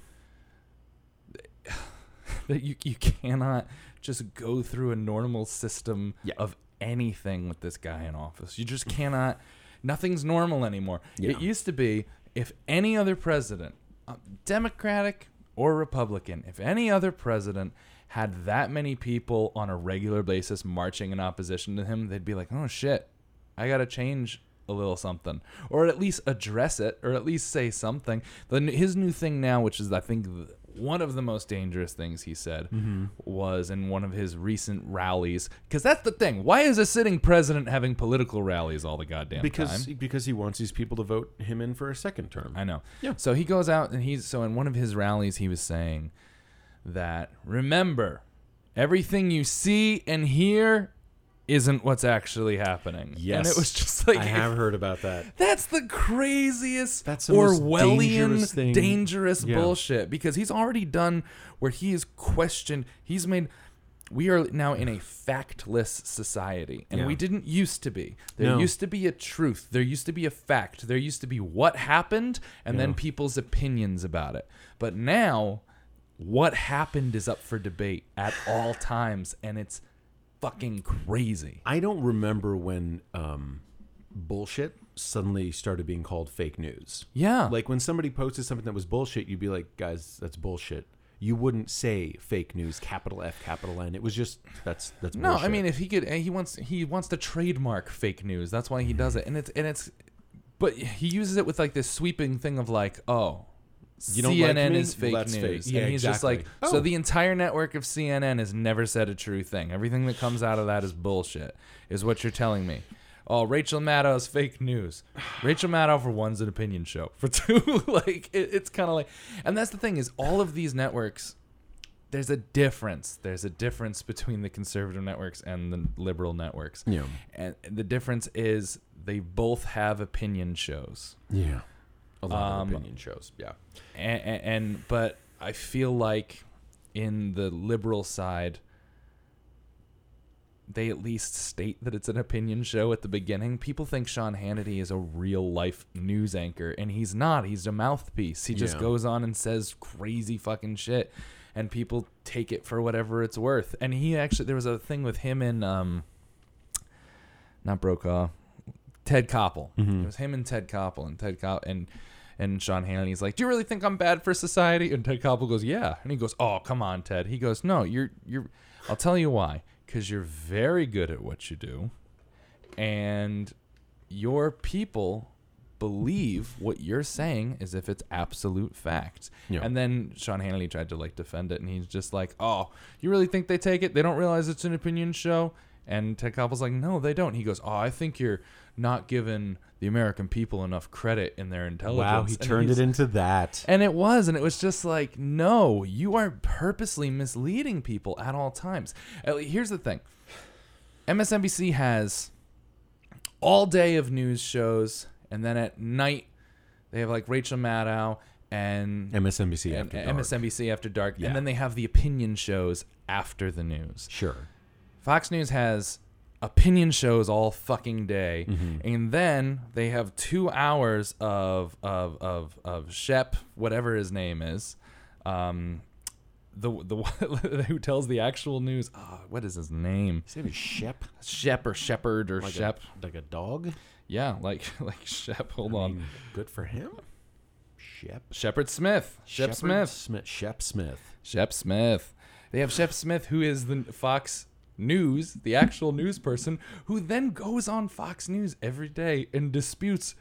that you you cannot just go through a normal system Yeah. of anything with this guy in office. You just cannot. Nothing's normal anymore. Yeah. It used to be if any other president, uh, Democratic or Republican, if any other president had that many people on a regular basis marching in opposition to him, they'd be like, "Oh shit, I got to change a little something, or at least address it, or at least say something." Then his new thing now, which is I think th- one of the most dangerous things he said, Mm-hmm. was in one of his recent rallies. Because that's the thing. Why is a sitting president having political rallies all the goddamn because time? because he wants these people to vote him in for a second term I know. Yeah. So he goes out and he's so in one of his rallies he was saying that remember everything you see and hear isn't what's actually happening. And Yes. it was just like I have heard about that. That's the craziest That's the Orwellian dangerous thing. dangerous Yeah. bullshit because he's already done where he is questioned. He's made. We are now in a factless society, and Yeah. we didn't used to be. There No. used to be a truth. There used to be a fact. There used to be what happened, and then people's opinions about it. But now, what happened is up for debate at all times, and it's fucking crazy. I don't remember when um, bullshit suddenly started being called fake news. Yeah, Like when somebody posted something that was bullshit, you'd be like, guys, that's bullshit. You wouldn't say fake news, capital F, capital N. It was just that's that's No, bullshit. I mean if he could, he wants he wants to trademark fake news. That's why he does it, and it's and it's, but he uses it with like this sweeping thing of like, oh, You don't like CNN me? is fake That's fake. news, Yeah, and he's just like, exactly. so Oh. the entire network of CNN has never said a true thing. Everything that comes out of that is bullshit, is what you're telling me. Oh, Rachel Maddow's fake news. Rachel Maddow for one's an opinion show. For two, like it, it's kind of like, and that's the thing is all of these networks there's a difference. There's a difference between the conservative networks and the liberal networks. Yeah. And the difference is they both have opinion shows. yeah, a lot Um, of opinion shows. Yeah, And, and, and but I feel like in the liberal side they at least state that it's an opinion show at the beginning. People think Sean Hannity is a real life news anchor, and he's not. He's a mouthpiece. He just Yeah. goes on and says crazy fucking shit, and people take it for whatever it's worth. And he actually, there was a thing with him and um, not Brokaw, Ted Koppel. Mhm. It was him and Ted Koppel, and Ted Koppel and and Sean Hannity's like, "Do you really think I'm bad for society?" And Ted Koppel goes, "Yeah." And he goes, "Oh, come on, Ted." He goes, "No, you're you're. I'll tell you why. Because you're very good at what you do, and your people." Believe what you're saying as if it's absolute fact. Yeah. And then Sean Hannity tried to like defend it, and he's just like, "Oh, you really think they take it? They don't realize it's an opinion show." And Ted Koppel's like, "No, they don't." He goes, "Oh, I think you're not given the American people enough credit in their intelligence." wow, he And turned it into that. and it was, and it was just like, no, you are purposely misleading people at all times. Here's the thing MSNBC has all day of news shows, and then at night, they have like Rachel Maddow and, MSNBC and after dark. MSNBC After Dark, Yeah. and then they have the opinion shows after the news. Sure. Fox News has opinion shows all fucking day, Mhm. and then they have two hours of of of of Shep, whatever his name is, um, the the who tells the actual news. Ah, what is his name? His name is Shep, Shep or Shepherd or like Shep? a, like a dog. Yeah, like like Shep. Hold I on, mean, good for him. Shep. Shepherd Smith. Shep Smith. Smith. Shep Smith. Shep Smith. They have Shep Smith, who is the Fox News, the actual news person, who then goes on Fox News every day and disputes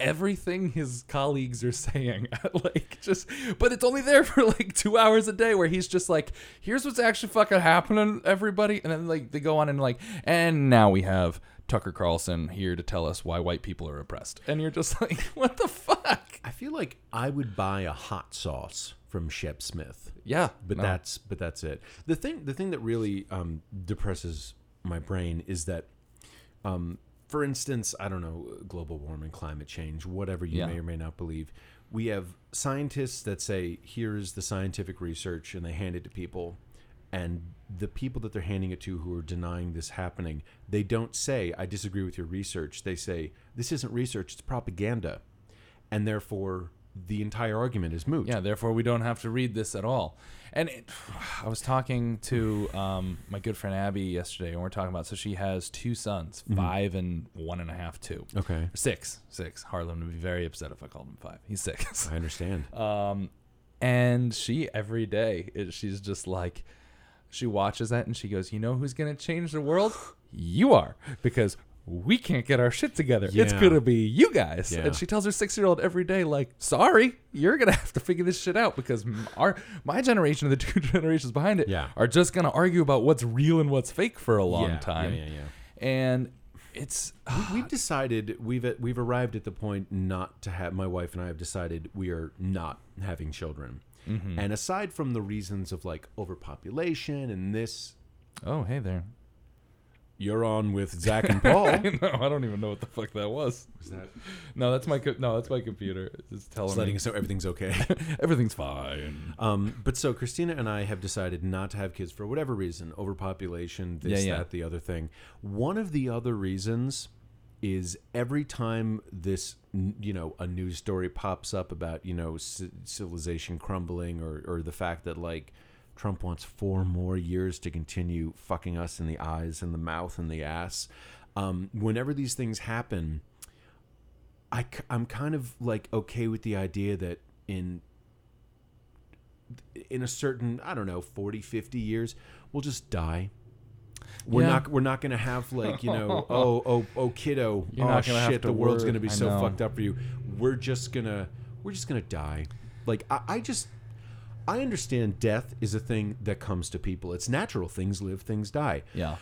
everything his colleagues are saying. like, just, but it's only there for like two hours a day where he's just like, here's what's actually fucking happening, everybody. And then, like, they go on and, like, and now we have Tucker Carlson here to tell us why white people are oppressed. And you're just like, what the? I feel like I would buy a hot sauce from Shep Smith. Yeah. but no. that's but that's it. The thing the thing that really um, depresses my brain is that, um, for instance, I don't know, global warming, climate change, whatever you Yeah. may or may not believe. We have scientists that say, "Here's the scientific research," and they hand it to people. And the people that they're handing it to who are denying this happening, they don't say, I disagree with your research. They say, this isn't research, it's propaganda. And therefore, the entire argument is moot. Yeah, therefore we don't have to read this at all. And it, I was talking to um, my good friend Abby yesterday, and we're talking about. So she has two sons, Mm-hmm. five and one and a half, two, Okay. six, six. Harlan would be very upset if I called him five. He's six. I understand. Um, and she every day she's just like, she watches that and she goes, "You know who's gonna change the world? You are, because." We can't get our shit together. It's gonna be you guys. Yeah. And she tells her six-year-old every day, like, "Sorry, you're gonna have to figure this shit out because our my generation and the two generations behind it Yeah. are just gonna argue about what's real and what's fake for a long Yeah, time." Yeah, yeah, yeah. And it's We- We've decided we've we've arrived at the point not to have. My wife and I have decided we are not having children. Mm-hmm. And aside from the reasons of like overpopulation and this, oh hey there. You're on with Zach and Paul. no, I don't even know what the fuck that was. Was that No, that's my co- no, that's my computer. It's telling just me letting us know everything's okay? everything's fine. Um, but so Christina and I have decided not to have kids for whatever reason, overpopulation, this, Yeah, yeah. that, the other thing. One of the other reasons is every time this, n- you know, a news story pops up about, you know, c- civilization crumbling or, or the fact that like Trump wants four more years to continue fucking us in the eyes and the mouth and the ass. Um, whenever these things happen, I, I'm kind of like okay with the idea that in in a certain i don't know 40 50 years we'll just die we're Yeah. not we're not gonna have like you know oh oh oh kiddo You're oh not gonna have shit the world's worry. gonna be so fucked up for you we're just gonna we're just gonna die like I, I just i understand death is a thing that comes to people it's natural things live things die Yeah.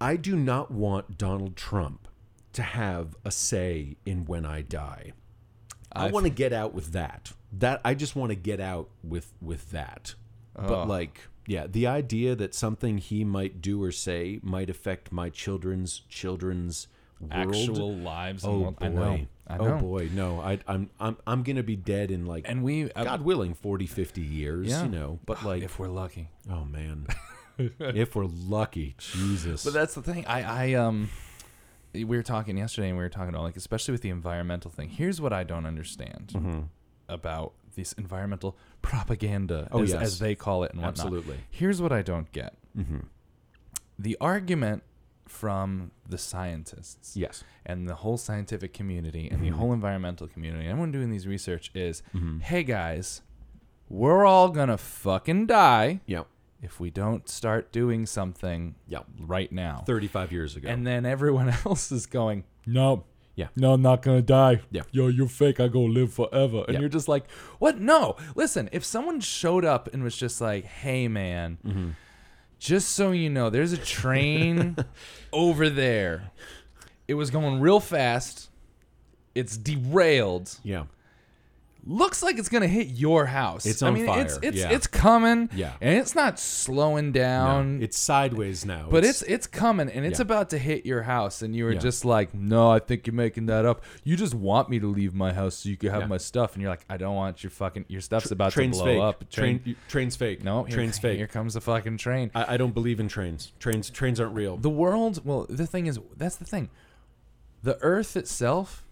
i do not want donald trump to have a say in when i die I I've- want to get out with that. That I just want to get out with with that. But oh. like, yeah, the idea that something he might do or say might affect my children's children's world. Actual lives. and oh boy. I. Know. Oh boy, no. I I'm I'm I'm going to be dead in like And we, uh, God willing 40 50 years, Yeah. you know. But like if we're lucky. oh man. if we're lucky, Jesus. But that's the thing. I, I, um, we were talking yesterday, and we were talking about like, especially with the environmental thing. Here's what I don't understand Mm-hmm. about this environmental propaganda, Oh, as, yes. as they call it, and whatnot. Absolutely. Here's what I don't get: mm-hmm. the argument from the scientists Yes. and the whole scientific community and Mm-hmm. the whole environmental community, everyone doing these research is, hey guys, we're all gonna fucking die Yeah. if we don't start doing something Yeah. right now. 35 years ago. And then everyone else is going, no. Yeah. No, I'm not gonna die. Yeah. Yo, you're fake. I go live forever. And you're just like, what? No. Listen, if someone showed up and was just like, hey, man, Mm-hmm. Just so you know, there's a train over there. It was going real fast. It's derailed. yeah. Looks like it's gonna hit your house. It's I on mean, fire. it's Yeah. it's coming. Yeah. And it's not slowing down. No, it's sideways now. But it's it's coming and it's Yeah. about to hit your house, and you were Yeah. just like, "No, I think you're making that up. You just want me to leave my house so you can have my stuff." And you're like, "I don't want your fucking your stuff's about to blow fake. up." Train, you- train's fake. no, here, train's fake. Here comes the fucking train. I, I don't believe in trains. Trains trains aren't real. The world. Well, the thing is, that's the thing. The Earth itself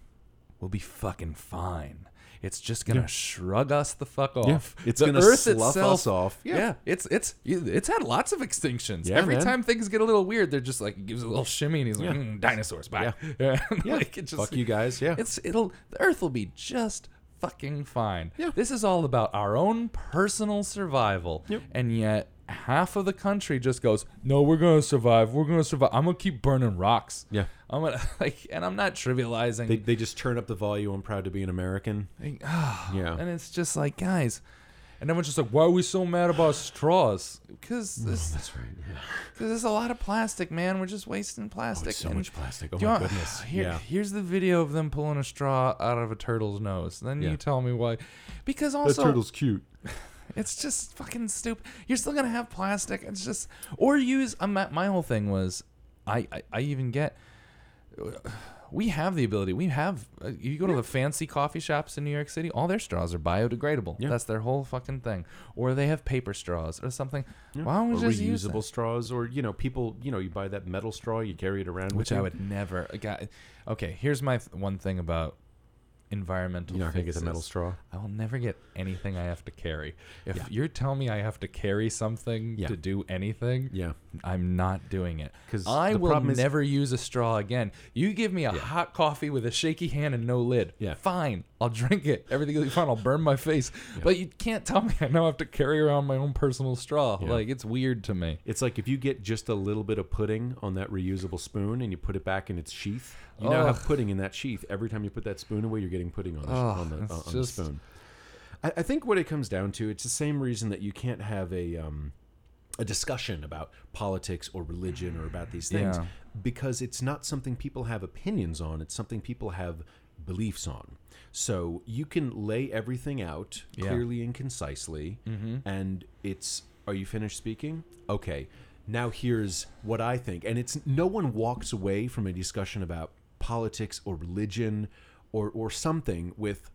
will be fucking fine. It's just gonna Yeah. shrug us the fuck Yeah. off. It's the gonna Earth slough itself, us off. Yeah. Yeah. it's it's it's had lots of extinctions. Yeah, Every man. time things get a little weird, they're just like he gives a little shimmy and he's like, Yeah. "Mm, "Dinosaurs, bye." Yeah, Yeah. like it just Fuck you guys. Yeah. it's it'll the Earth will be just fucking fine. Yeah. This is all about our own personal survival, Yep. and yet half of the country just goes, "No, we're gonna survive. We're gonna survive. I'm gonna keep burning rocks." yeah. I'm gonna like, and I'm not trivializing. They, they just turn up the volume. I'm proud to be an American. Like, ah, Yeah. and it's just like, guys. And everyone's just like, why are we so mad about straws? Because this, That's right. Yeah. cause there's a lot of plastic, man. We're just wasting plastic. Oh, so And much plastic. Oh my want- goodness. Here, yeah. Here's the video of them pulling a straw out of a turtle's nose. Then Yeah. you tell me why. Because also, that turtle's cute. it's just fucking stupid. You're still gonna have plastic. It's just or use. I'm at, my whole thing was, I, I I even get. We have the ability. We have. Uh, you go to the fancy coffee shops in New York City. All their straws are biodegradable. Yeah. That's their whole fucking thing. Or they have paper straws or something. Why don't we Or just use reusable straws, or you know, people, you know, you buy that metal straw, you carry it around, Which I you. would never. Okay, here's my th- one thing about environmental. You're not gonna get the metal straw. I will never get anything I have to carry. If Yeah. you're telling me I have to carry something Yeah. to do anything, Yeah. I'm not doing it. Because I will problem is- never use a straw again. You give me a Yeah. hot coffee with a shaky hand and no lid. Yeah. Fine. I'll drink it. Everything will be fine. I'll burn my face. But you can't tell me I now have to carry around my own personal straw. Yeah. Like it's weird to me. It's like if you get just a little bit of pudding on that reusable spoon and you put it back in its sheath, you now have pudding in that sheath. Every time you put that spoon away, you're getting pudding on the, Ugh, on the, on the spoon. I, I think what it comes down to, it's the same reason that you can't have a um, a discussion about politics or religion or about these things Yeah. because it's not something people have opinions on. It's something people have beliefs on. So you can lay everything out Yeah. clearly and concisely, Mm-hmm. and it's. Are you finished speaking? Okay. now here's what I think. And it's no one walks away from a discussion about politics or religion or or something with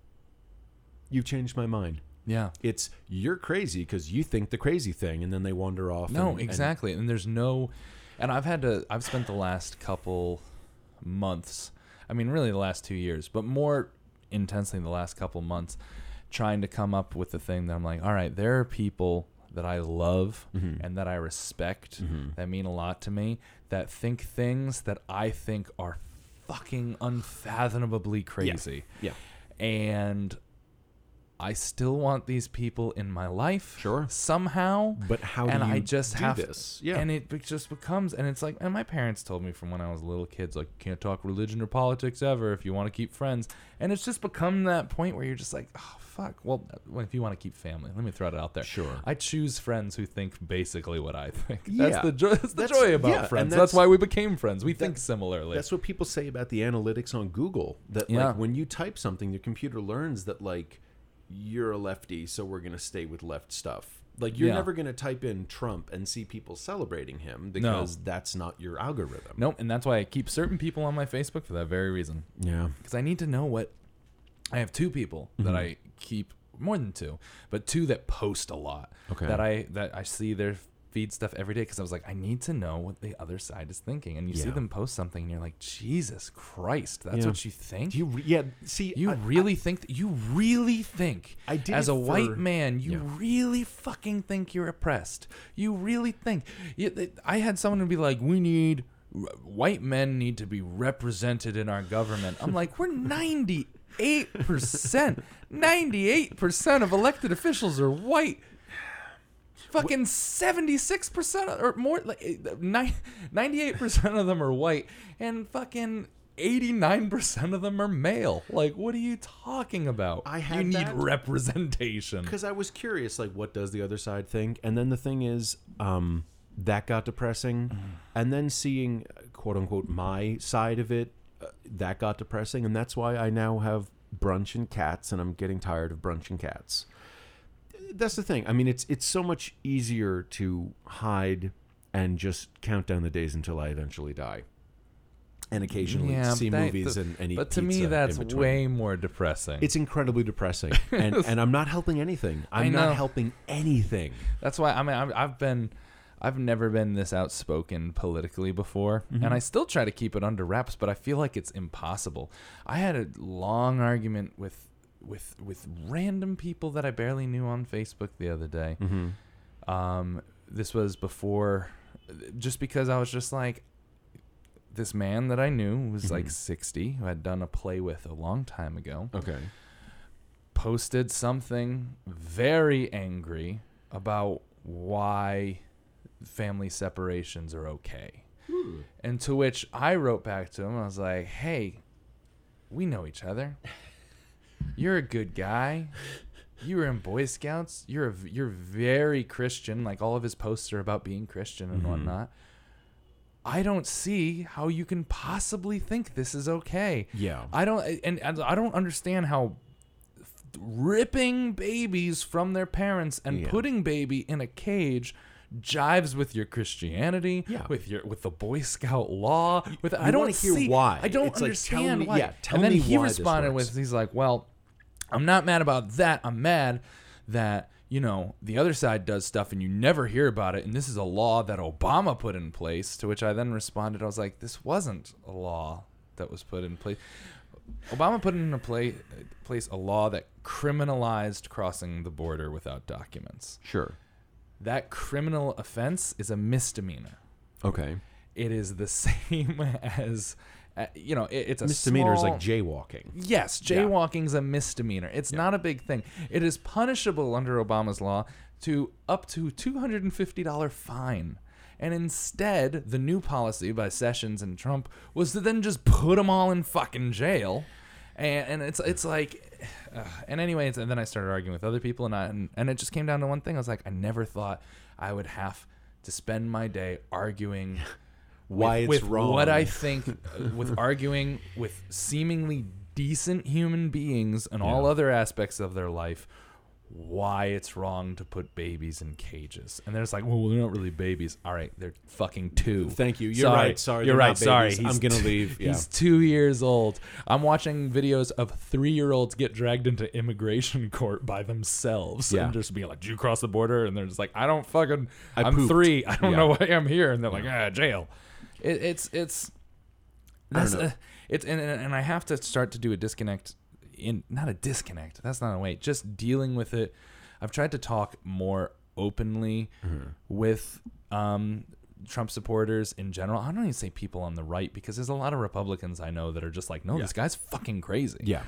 you've changed my mind. Yeah. It's you're crazy because you think the crazy thing, and then they wander off. No, and- and- exactly. And, there's no, and I've had to. I've spent the last couple months. I mean, really the last two years, but more intensely in the last couple months, trying to come up with the thing that I'm like, all right, there are people that I love Mm-hmm. and that I respect that mean a lot to me that think things that I think are fucking unfathomably crazy. Yeah. yeah. And I still want these people in my life. Sure. Somehow. But how do and I just do have this? Yeah. And it just becomes and it's like and my parents told me from when I was a little kid, it's like can't talk religion or politics ever if you want to keep friends. And it's just become that point where you're just like, oh fuck. Well, well, if you want to keep family, let me throw it out there. Sure. I choose friends who think basically what I think. That's Yeah. the joy. That's the That's- joy about yeah, friends. That's, that's- why we became friends. We think similarly. That's what people say about the analytics on Google. That Yeah. like when you type something, the computer learns that like you're a lefty, so we're gonna stay with left stuff. Like you're Yeah. never gonna type in Trump and see people celebrating him because that's not your algorithm. Nope, and that's why I keep certain people on my Facebook for that very reason. Yeah. because I need to know what. I have two people that mm-hmm. I keep more than two, but two that post a lot. Okay. That I that I see their feed stuff every day because I was like, I need to know what the other side is thinking, and you see them post something, and you're like, Jesus Christ, that's Yeah. what you think. You? Re- yeah. See, You I- really think that you really think I did as a white man, you Yeah. really fucking think you're oppressed. You really think. You, I had someone to be like, "We need white men need to be represented in our government." I'm like, "We're 98 percent. 98 percent of elected officials are white." Fucking 76% or more, like eh, 98% of them are white, and fucking 89% of them are male. Like, what are you talking about? I had you need that- representation. because I was curious, like, what does the other side think? And then the thing is, um, that got depressing, Mm. and then seeing quote unquote my side of it, uh, that got depressing, and that's why I now have brunch and cats, and I'm getting tired of brunch and cats. That's the thing. I mean, it's it's so much easier to hide and just count down the days until I eventually die, and occasionally Yeah, see that- movies the- and, and eat But to me, that's way more depressing. It's incredibly depressing, and and I'm not helping anything. I'm not helping anything. That's why I mean I've, I've been I've never been this outspoken politically before, Mm-hmm. and I still try to keep it under wraps, but I feel like it's impossible. I had a long argument with with with random people that I barely knew on Facebook the other day. Mm-hmm. Um, this was before, just because I was just like, this man that I knew was like Mhm. 60, who had done a play with a long time ago, Okay. posted something very angry about why family separations are okay. And to which I wrote back to him, I was like, hey, we know each other. You're a good guy. You were in Boy Scouts. You're a, you're very Christian. Like all of his posts are about being Christian and Mhm. whatnot. I don't see how you can possibly think this is okay. Yeah. I don't, and, and I don't understand how ripping babies from their parents and Yeah. putting baby in a cage jives with your Christianity, Yeah. with your with the Boy Scout law. With I don't hear see why. I don't It's like, tell understand me- why. yeah, tell and then me he responded with he's like, well, I'm not mad about that. I'm mad that you know the other side does stuff and you never hear about it. And this is a law that Obama put in place. To which I then responded, I was like, this wasn't a law that was put in place. Obama put in a play, place a law that criminalized crossing the border without documents. Sure. That criminal offense is a misdemeanor. Okay. It is the same as, uh, you know, it, it's a Misdemeanor is like jaywalking. Yes, Yeah. jaywalking's a misdemeanor. It's not a big thing. It is punishable under Obama's law to up to $250 fine. And instead, the new policy by Sessions and Trump was to then just put them all in fucking jail. And, and it's it's like, uh, and anyways, and then I started arguing with other people, and I and, and it just came down to one thing. I was like, I never thought I would have to spend my day arguing Why with, it's with wrong. What I think, uh, with arguing with seemingly decent human beings and all other aspects of their life, why it's wrong to put babies in cages. And they're just like, well, they're not really babies. All right, they're fucking two. Thank you. You're Sorry. right. Sorry, You're right. Sorry. I'm gonna leave. Yeah. He's two years old. I'm watching videos of three year olds get dragged into immigration court by themselves. Yeah. And just being like, Did you cross the border? And they're just like, I don't fucking I I'm pooped." three. I don't Yeah. know why I'm here. And they're like, ah, jail. It, it's it's that's know. uh, it's and, and and I have to start to do a disconnect in not a disconnect. That's not a way. Just dealing with it. I've tried to talk more openly Mm-hmm. with um, Trump supporters in general. I don't even say people on the right because there's a lot of Republicans I know that are just like, no, Yeah. this guy's fucking crazy. Yeah.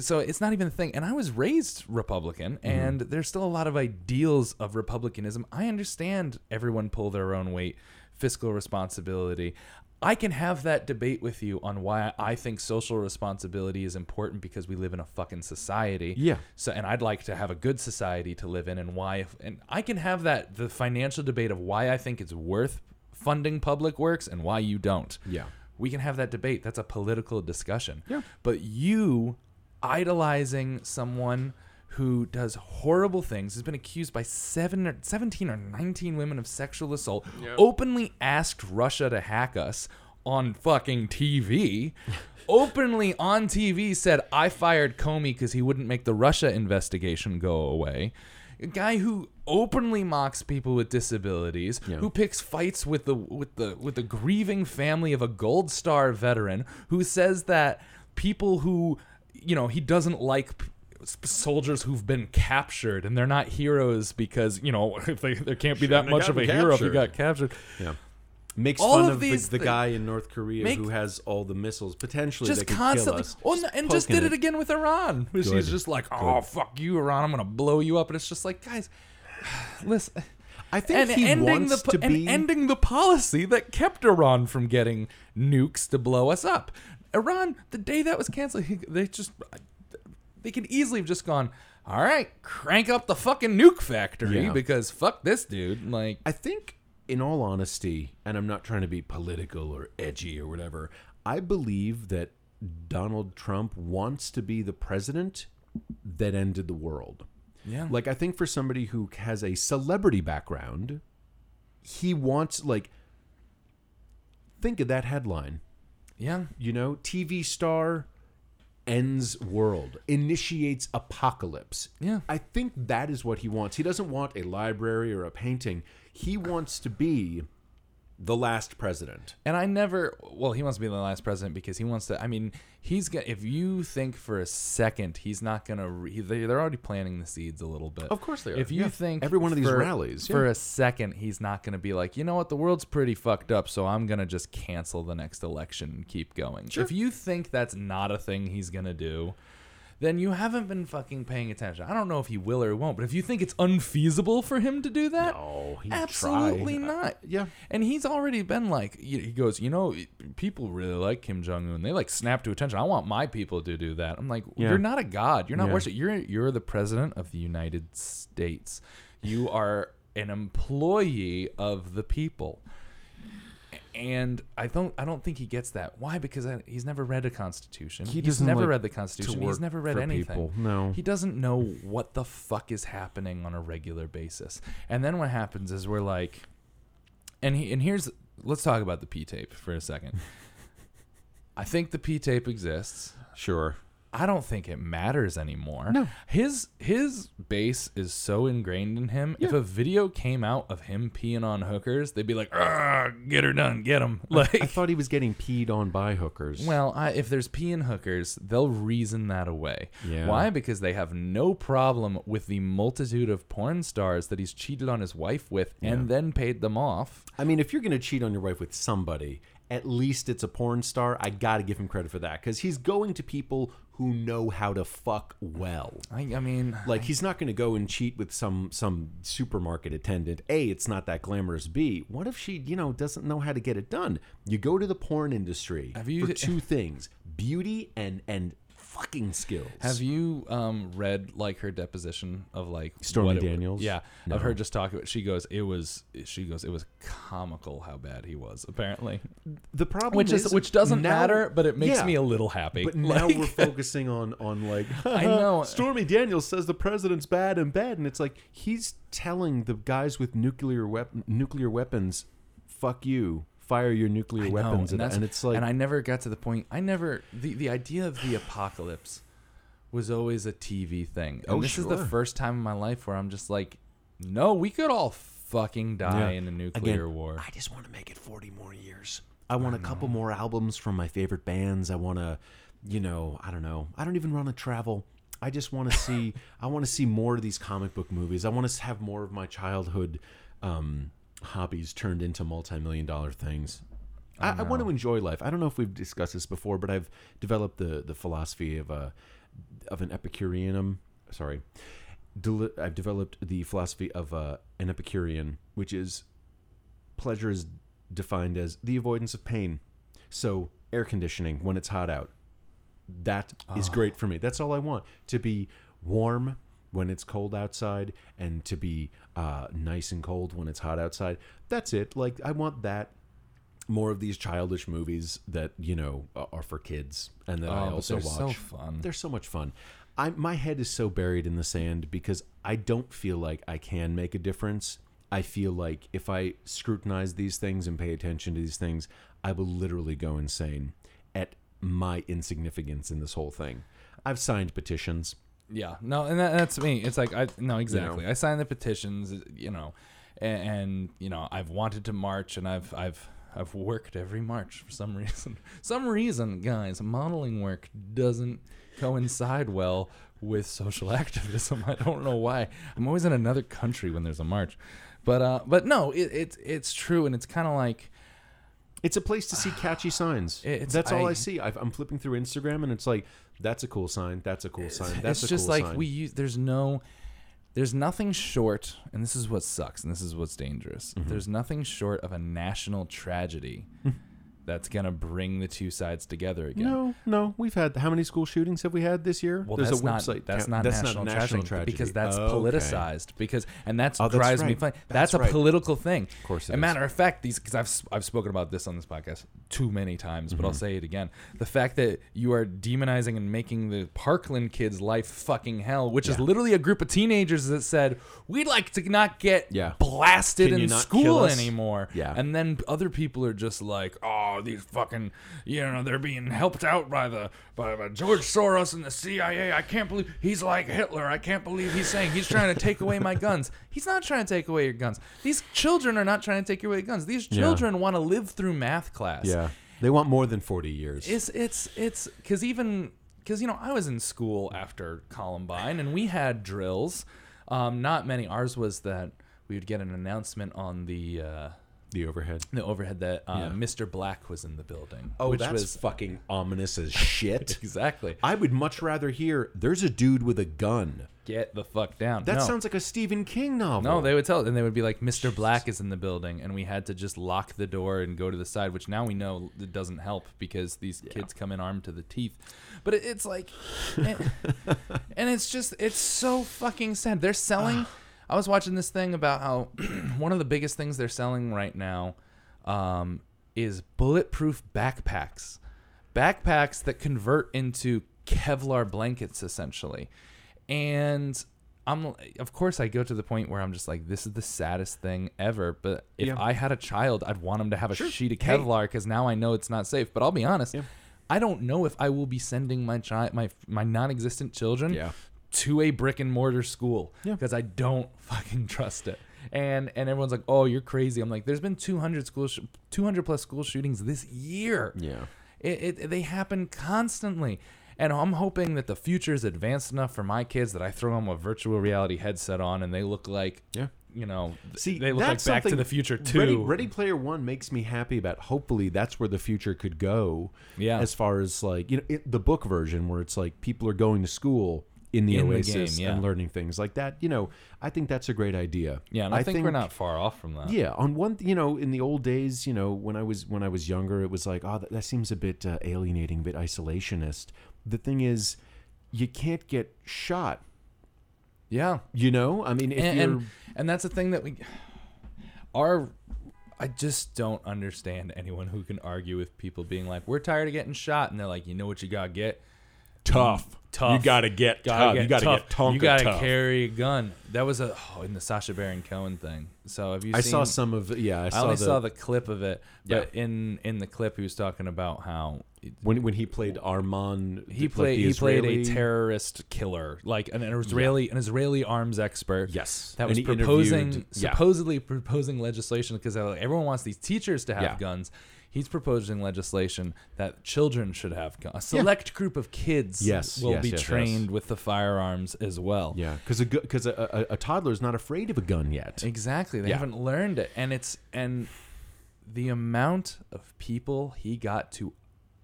So it's not even a thing. And I was raised Republican, Mm-hmm. and there's still a lot of ideals of Republicanism. I understand everyone pull their own weight, fiscal responsibility. I can have that debate with you on why I think social responsibility is important because we live in a fucking society. Yeah. So, and I'd like to have a good society to live in, and why. And I can have that the financial debate of why I think it's worth funding public works and why you don't. Yeah. We can have that debate. That's a political discussion. Yeah. But you idolizing someone who does horrible things, has been accused by seven or 17 or 19 women of sexual assault, openly asked Russia to hack us on fucking TV, openly on TV said, I fired Comey because he wouldn't make the Russia investigation go away. A guy who openly mocks people with disabilities, Yeah. who picks fights with the with the with the grieving family of a Gold Star veteran, who says that people who you know he doesn't like soldiers who've been captured and they're not heroes because you know if they there can't be that Shouldn't have much of a gotten hero if you captured. got captured. Yeah. Makes All fun of of, the, these the thi- guy in North Korea Make- who has all the missiles potentially Just that could constantly, kill us. oh, no, and just did it again with Iran. Which Good. he's just like, oh fuck you, Iran, I'm gonna blow you up, and it's just like, guys, listen. I think and he ending wants the po- to and be. ending the policy that kept Iran from getting nukes to blow us up. Iran, the day that was canceled, they just they could easily have just gone, all right, crank up the fucking nuke factory Yeah. because fuck this dude. Like, I think, in all honesty, and I'm not trying to be political or edgy or whatever, I believe that Donald Trump wants to be the president that ended the world. yeah, Like, I think for somebody who has a celebrity background, he wants, like, think of that headline. yeah, You know, TV star ends world, initiates apocalypse. Yeah. I think that is what he wants. He doesn't want a library or a painting. He wants to be the last president. And I never. Well, he wants to be the last president because he wants to. I mean, he's gonna. If you think for a second he's not gonna. Re, they, they're already planting the seeds a little bit. Of course they are. If you Yeah. think Every one of these for- rallies, for yeah. a second he's not gonna be like, you know what, the world's pretty fucked up, so I'm gonna just cancel the next election and keep going. If you think that's not a thing he's gonna do. Then you haven't been fucking paying attention. I don't know if he will or he won't, but if you think it's unfeasible for him to do that, No, absolutely try. not. yeah. And he's already been like, he he goes, you know, people really like Kim Jong Un. They like snap to attention. I want my people to do that. I'm like, Yeah. you're not a god. You're not Yeah. worship. You're you're the president of the United States. You are an employee of the people. And I don't, I don't think he gets that. Why? Because I, he's never read a constitution. He he's never like read the constitution. He's never read anything. people. No. He doesn't know what the fuck is happening on a regular basis. And then what happens is we're like, and he, and here's let's talk about the P tape for a second. I think the P tape exists. Sure. I don't think it matters anymore. No. His his base is so ingrained in him. If a video came out of him peeing on hookers, they'd be like, "Ah, get her done, get him." Like I thought he was getting peed on by hookers. well, I, if there's peeing hookers, they'll reason that away. Yeah. Why? Because they have no problem with the multitude of porn stars that he's cheated on his wife with and then paid them off. I mean, if you're going to cheat on your wife with somebody, at least it's a porn star. I got to give him credit for that because he's going to people who know how to fuck well. I, I mean, Like he's not to go and cheat with some some supermarket attendant. A, it's not that glamorous. B, what if she, you know, doesn't know how to get it done? You go to the porn industry Have you- for two things: beauty and and fucking skills. Have you um, read like her deposition of like Stormy what it- Daniels? yeah, No. of her just talking. She goes, "It was." She goes, "It was comical how bad he was." Apparently, the problem which is, is which doesn't now- matter, but it makes yeah. me a little happy. But now Like- we're focusing on on like I know. Stormy Daniels says the president's bad and bad, and it's like he's telling the guys with nuclear wep- nuclear weapons, "Fuck you, fire your nuclear I know, weapons," and, that's- and it's like and I never got to the point. I never the the idea of the apocalypse was always a TV thing. And Oh, this is the first time in my life where I'm just like, no, we could all fucking die Yeah. in a nuclear Again, war. I just want to make it 40 more years. I want a couple more albums from my favorite bands. I want to, you know, I don't know. I don't even want to travel. I just want to see. I want to see more of these comic book movies. I want to have more of my childhood um, hobbies turned into multi-million dollar things. I, I want to enjoy life. I don't know if we've discussed this before, but I've developed the the philosophy of a of an Epicureanum. Sorry, Deli- I've developed the philosophy of uh, an Epicurean, which is pleasure is defined as the avoidance of pain. So air conditioning when it's hot out, that is great for me. That's all I want to be warm when it's cold outside and to be uh, nice and cold when it's hot outside. That's it. Like I want that. More of these childish movies that you know are for kids and that I Oh, but also they're watch. so fun. They're so much fun. I my head is so buried in the sand because I don't feel like I can make a difference. I feel like if I scrutinize these things and pay attention to these things, I will literally go insane at my insignificance in this whole thing. I've signed petitions. Yeah, no, and that, that's me. It's like I no exactly. I signed the petitions, you know, and, and you know I've wanted to march, and I've I've I've worked every march for some reason. some reason, guys, modeling work doesn't coincide well with social activism. I don't know why. I'm always in another country when there's a march, but uh, but no, it, it's it's true, and it's kind of like It's a place to see catchy signs. It's- that's all I, I- see. I've, I'm flipping through Instagram and it's like, that's a cool sign. That's a cool sign. That's it's just cool like sign. we use there's no there's nothing short and this is what sucks and this is what's dangerous Mm-hmm. there's nothing short of a national tragedy that's gonna bring the two sides together again No, no. We've had how many school shootings have we had this year? well, There's that's a not website. that's not that's national, not national tragedy, because that's politicized because and that's Oh, that's drives me right. fun. That's That's, a right. political thing. Of course it a matter of fact, these because I've I've spoken about this on this podcast too many times, but I'll Mm-hmm. say it again. The fact that you are demonizing and making the Parkland kids' life fucking hell, which is literally a group of teenagers that said we'd like to not get Yeah. blasted Can in school anymore. Yeah. and then other people are just like, oh, these fucking, you know, they're being helped out by the by, by George Soros and the CIA. I can't believe he's like Hitler. I can't believe he's saying he's trying to take away my guns. He's not trying to take away your guns. These children are not trying to take away guns. These Yeah. children want to live through math class. Yeah. They want more than 40 years. It's it's it's because even because you know I was in school after Columbine and we had drills. Um, not many. Ours was that we would get an announcement on the uh, the overhead. the overhead that uh, Yeah. Mr. Black was in the building. Oh, which that's was fucking ominous as shit. exactly I would much rather hear there's a dude with a gun. get the fuck down. That no. sounds like a Stephen King novel. No, they would tell, and they would be like, "Mr. Black is in the building," and we had to just lock the door and go to the side, which now we know it doesn't help because these kids come in armed to the teeth. But it, it's like, and, and it's just, it's so fucking sad. They're selling. I was watching this thing about how one of the biggest things they're selling right now um, is bulletproof backpacks, backpacks that convert into Kevlar blankets essentially, and I'm of course I go to the point where I'm just like this is the saddest thing ever. But if Yeah. I had a child, I'd want him to have a Sure. sheet of Kevlar because now I know it's not safe. But I'll be honest, Yeah. I don't know if I will be sending my child, my my non-existent children, Yeah. To a brick and mortar school Yeah. because I don't fucking trust it. And and everyone's like, "Oh, you're crazy." I'm like, "There's been 200 school, sh- 200 plus school shootings this year. Yeah. It, it they happen constantly." And I'm hoping that the future is advanced enough for my kids that I throw them a virtual reality headset on and they look like, Yeah. you know, See, they look like Back to the Future too. Ready, Ready Player One makes me happy about. Hopefully, that's where the future could go. Yeah. As far as like you know, it, the book version where it's like people are going to school in the In the Oasis game, yeah. and learning things like that. You know, I think that's a great idea. Yeah, and I, think, we're not far off from that. Yeah, on one, you know, in the old days, you know, when I was when I was younger, it was like, oh, that, that seems a bit uh, alienating, a bit isolationist. the thing is, you can't get shot. Yeah. You know, I mean, if and, you're and and that's the thing that we are I just don't understand anyone who can argue with people being like, "We're tired of getting shot," and they're like, "You know what you gotta get? Tough, Tough. you gotta get Gotta tough. get you gotta tough. get Tonka You gotta tough. carry a gun." That was a oh, in the Sacha Baron Cohen thing. So have you? I seen, saw some of it. yeah. I I saw only the, saw the clip of it, but in in the clip he was talking about how when when he played Armand. he played the he played a terrorist killer, like an Israeli an Israeli arms expert. Yes, that was proposing yeah. supposedly proposing legislation because uh, everyone wants these teachers to have Yeah. guns. He's proposing legislation that children should have guns. A select group of kids Yes, will yes, be yes, yes. trained with the firearms as well. Yeah, because a because a, a, a toddler is not afraid of a gun yet. Exactly. They Yeah. haven't learned it. And it's and the amount of people he got to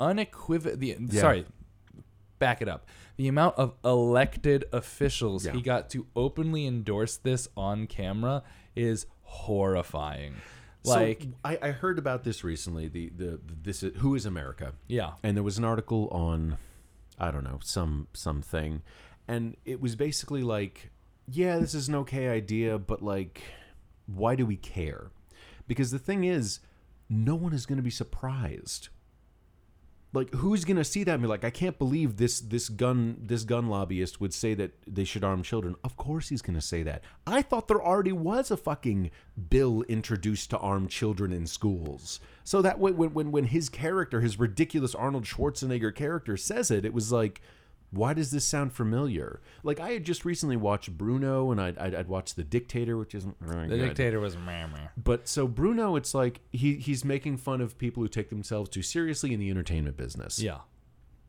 unequivocal the sorry, back it up. The amount of elected officials Yeah. he got to openly endorse this on camera is horrifying. Like so I, I heard about this recently. The the this is, who is America? yeah. and there was an article on i don't know some something and it was basically like yeah this is an okay idea but like why do we care because the thing is no one is going to be surprised like who's to see that and be like i can't believe this this gun this gun lobbyist would say that they should arm children. Of course he's to say that. I thought there already was a fucking bill introduced to arm children in schools. So that when when when his character his ridiculous arnold schwarzenegger character says it it was like why does this sound familiar? Like I had just recently watched Bruno, and I'd, I'd, I'd watched The Dictator, which isn't very The good. dictator was meh, meh. But so Bruno, it's like he he's making fun of people who take themselves too seriously in the entertainment business. Yeah.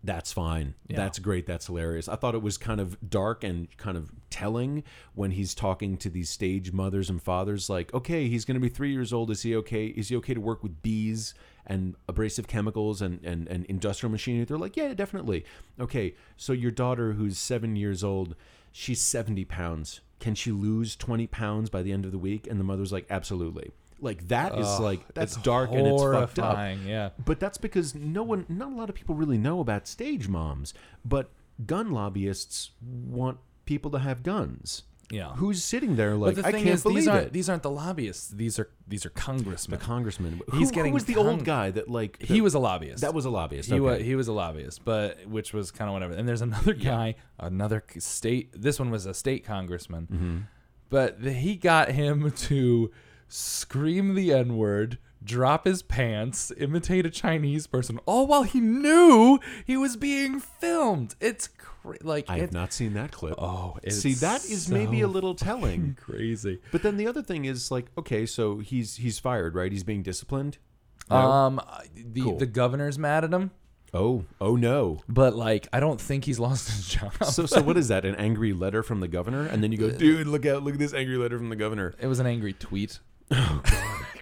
That's fine. Yeah. That's great. That's hilarious. I thought it was kind of dark and kind of telling when he's talking to these stage mothers and fathers. Like, okay, he's going to be three years old. Is he okay? Is he okay to work with bees and abrasive chemicals and, and, and industrial machinery? They're like, yeah, definitely. Okay, so your daughter, who's seven years old, she's 70 pounds. Can she lose 20 pounds by the end of the week? And the mother's like, absolutely. Like, that is Ugh, like, that's it's dark and it's fucked up. Yeah. But that's because no one, not a lot of people really know about stage moms. But gun lobbyists want people to have guns. Yeah. Who's sitting there like the I can't is, believe these aren't it? these aren't the lobbyists. These are these are congressmen. the congressman. He's who, getting who was the con- old guy that like he was a lobbyist. that was a lobbyist. He okay. was he was a lobbyist, but which was kind of whatever. And there's another guy, another state. This one was a state congressman, Mm-hmm. but the, he got him to scream the n word, drop his pants, imitate a Chinese person, all while he knew he was being filmed. It's cra- like I have not seen that clip. Oh, it's see, that is maybe a little telling. crazy. But then the other thing is like, okay, so he's he's fired, right? He's being disciplined. No? Um, the Cool. the governor's mad at him, oh, oh no. but like I don't think he's lost his job. So so what is that? An angry letter from the governor, and then you go, dude, look out, look at this angry letter from the governor. It was an angry tweet.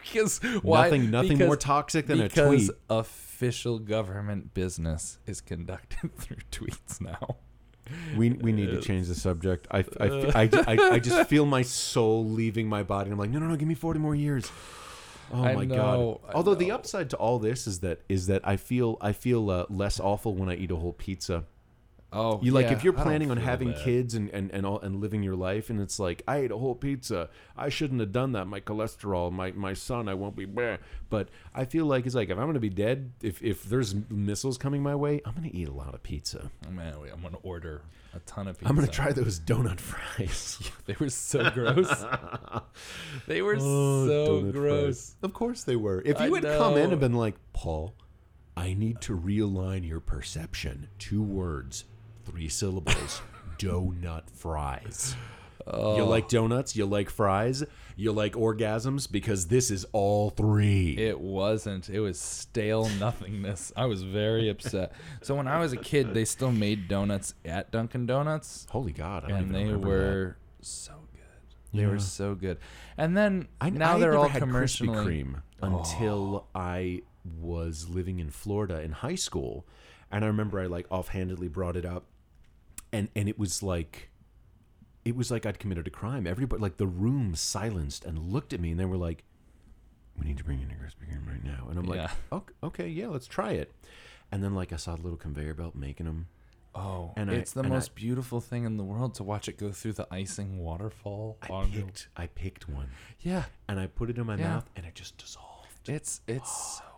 because why? Nothing, nothing because, more toxic than a tweet. official government business is conducted through tweets now. We, we need to change the subject. I, I, I, I, I just feel my soul leaving my body. I'm like, no, no, no, give me 40 more years. Oh I my know, god! Although the upside to all this is that is that I feel I feel uh, less awful when I eat a whole pizza. Oh, You like yeah, if you're planning on having bad. kids and and and, all, and living your life, and it's like I ate a whole pizza. I shouldn't have done that. My cholesterol, my my son, I won't be. Bleh. But I feel like it's like if I'm gonna be dead, if if there's missiles coming my way, I'm gonna eat a lot of pizza. Oh, man, wait, I'm gonna order a ton of pizza. I'm gonna try those donut fries. They were so gross. they were Oh, so gross. fries. Of course they were. If I you had come in and been like, Paul, I need to realign your perception. Two words, three syllables. donut fries. Oh. You like donuts? You like fries? You like orgasms? Because this is all three. It wasn't. It was stale nothingness. I was very upset. So when I was a kid, they still made donuts at Dunkin' Donuts, Holy God! And they were so good. They Yeah. were so good. And then I, now I they're never all Krispy commercially. Oh. Until I was living in Florida in high school, and I remember I like offhandedly brought it up, and and it was like, it was like I'd committed a crime. Everybody like the room silenced and looked at me, and they were like, "We need to bring in a Krispy Kreme right now," and I'm like, Yeah. "Ok- "Okay, yeah, let's try it." And then like I saw the little conveyor belt making them. Oh, And I- it's the and I- most beautiful thing in the world to watch it go through the icing waterfall. I on your- picked I picked one Yeah, and I put it in my Yeah. mouth and it just dissolved. it's it's oh. so good.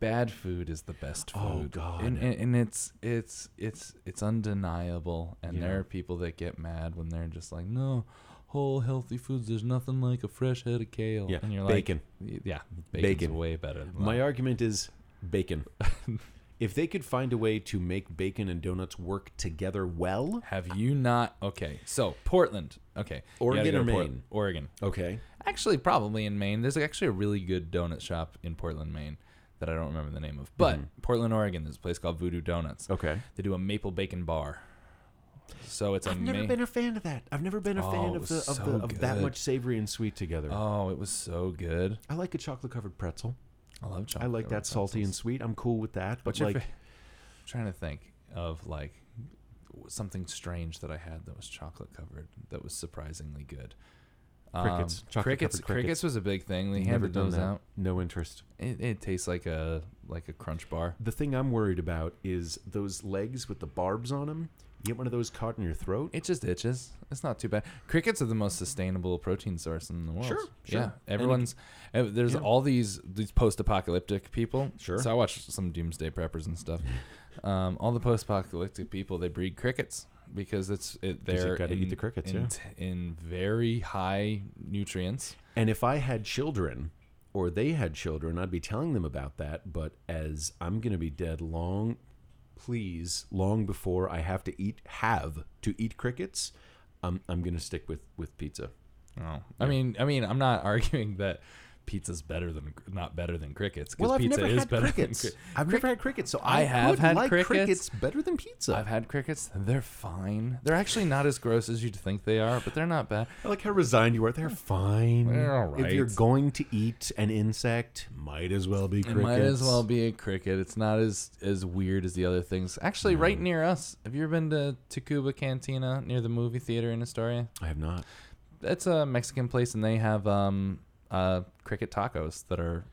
Bad food is the best oh, food. Oh, God. and, and, and it's it's it's it's undeniable. And Yeah. there are people that get mad when they're just like, no, whole healthy foods. There's nothing like a fresh head of kale. Yeah, and you're bacon. like, yeah, bacon's Bacon. way better. Than My that. argument is bacon. if they could find a way to make bacon and donuts work together well, Have you not? Okay, so Portland. Okay, Oregon or Maine? Oregon. okay. Actually, probably in Maine. There's actually a really good donut shop in Portland, Maine, that I don't remember the name of. But mm-hmm. Portland, Oregon, there's a place called Voodoo Donuts. Okay. They do a maple bacon bar. So it's I've never ma- been a fan of that. I've never been a Oh, fan of the of, so the, of that much savory and sweet together. Oh, it was so good. I like a chocolate covered pretzel. I love chocolate. I like that salty and sweet. I'm cool with that. But What's like, fa- I'm trying to think of like something strange that I had that was chocolate covered that was surprisingly good. Crickets. Um, crickets, crickets. crickets was a big thing. They handed those that. out. No interest. It, it tastes like a like a crunch bar. The thing I'm worried about is those legs with the barbs on them. You get one of those caught in your throat. It just itches. It's not too bad. Crickets are the most sustainable protein source in the world. Sure, sure. Yeah, everyone's. uh, there's yeah. all these these post-apocalyptic people. Sure. So I watch some doomsday preppers and stuff. Um, all the post-apocalyptic people they breed crickets because it's it they're gotta eat in, the crickets, in, yeah. in very high nutrients. And if I had children or they had children, I'd be telling them about that. But as I'm going to be dead long, please, long before I have to eat, have to eat crickets, um, I'm, I'm going to stick with, with pizza. Oh, I mean, I mean, I'm not arguing that pizza's better than not better than crickets because Well, I've pizza never is had better crickets. than cri- I've never had crickets, so I I, have had like crickets. better than pizza. I've had crickets. They're fine. They're actually not as gross as you'd think they are, but they're not bad. I like how resigned you are. They're fine. They're all If you're going to eat an insect, might as well be It crickets. might as well be a cricket. It's not as as weird as the other things. Actually, right near us. Have you ever been to Tacuba Cantina near the movie theater in Astoria? I have not. It's a Mexican place, and they have um uh cricket tacos that are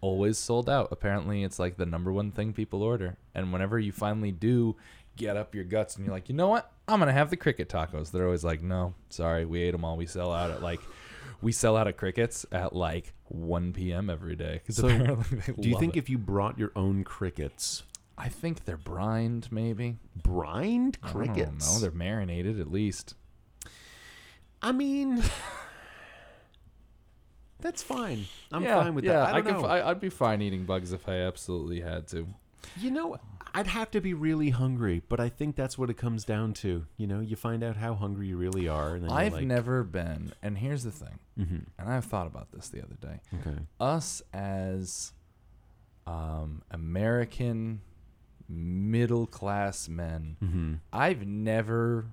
always sold out. Apparently, it's like the number one thing people order. And whenever you finally do get up your guts and you're like, you know what, I'm gonna have the cricket tacos. They're always like, no, sorry, we ate them all. We sell out at like. We sell out of crickets at like 1 p.m. every day. So, Do you think it. if you brought your own crickets, I think they're brined, maybe. brined crickets? don't. They're marinated at least. I mean, that's fine. I'm yeah, fine with yeah, that. I I could. know. I, I'd be fine eating bugs if I absolutely had to. you know, I'd have to be really hungry, but I think that's what it comes down to. You know, you find out how hungry you really are, and I've like, never been, and here's the thing, Mhm. and I've thought about this the other day. Okay. Us as um, American middle class men, Mm-hmm. I've never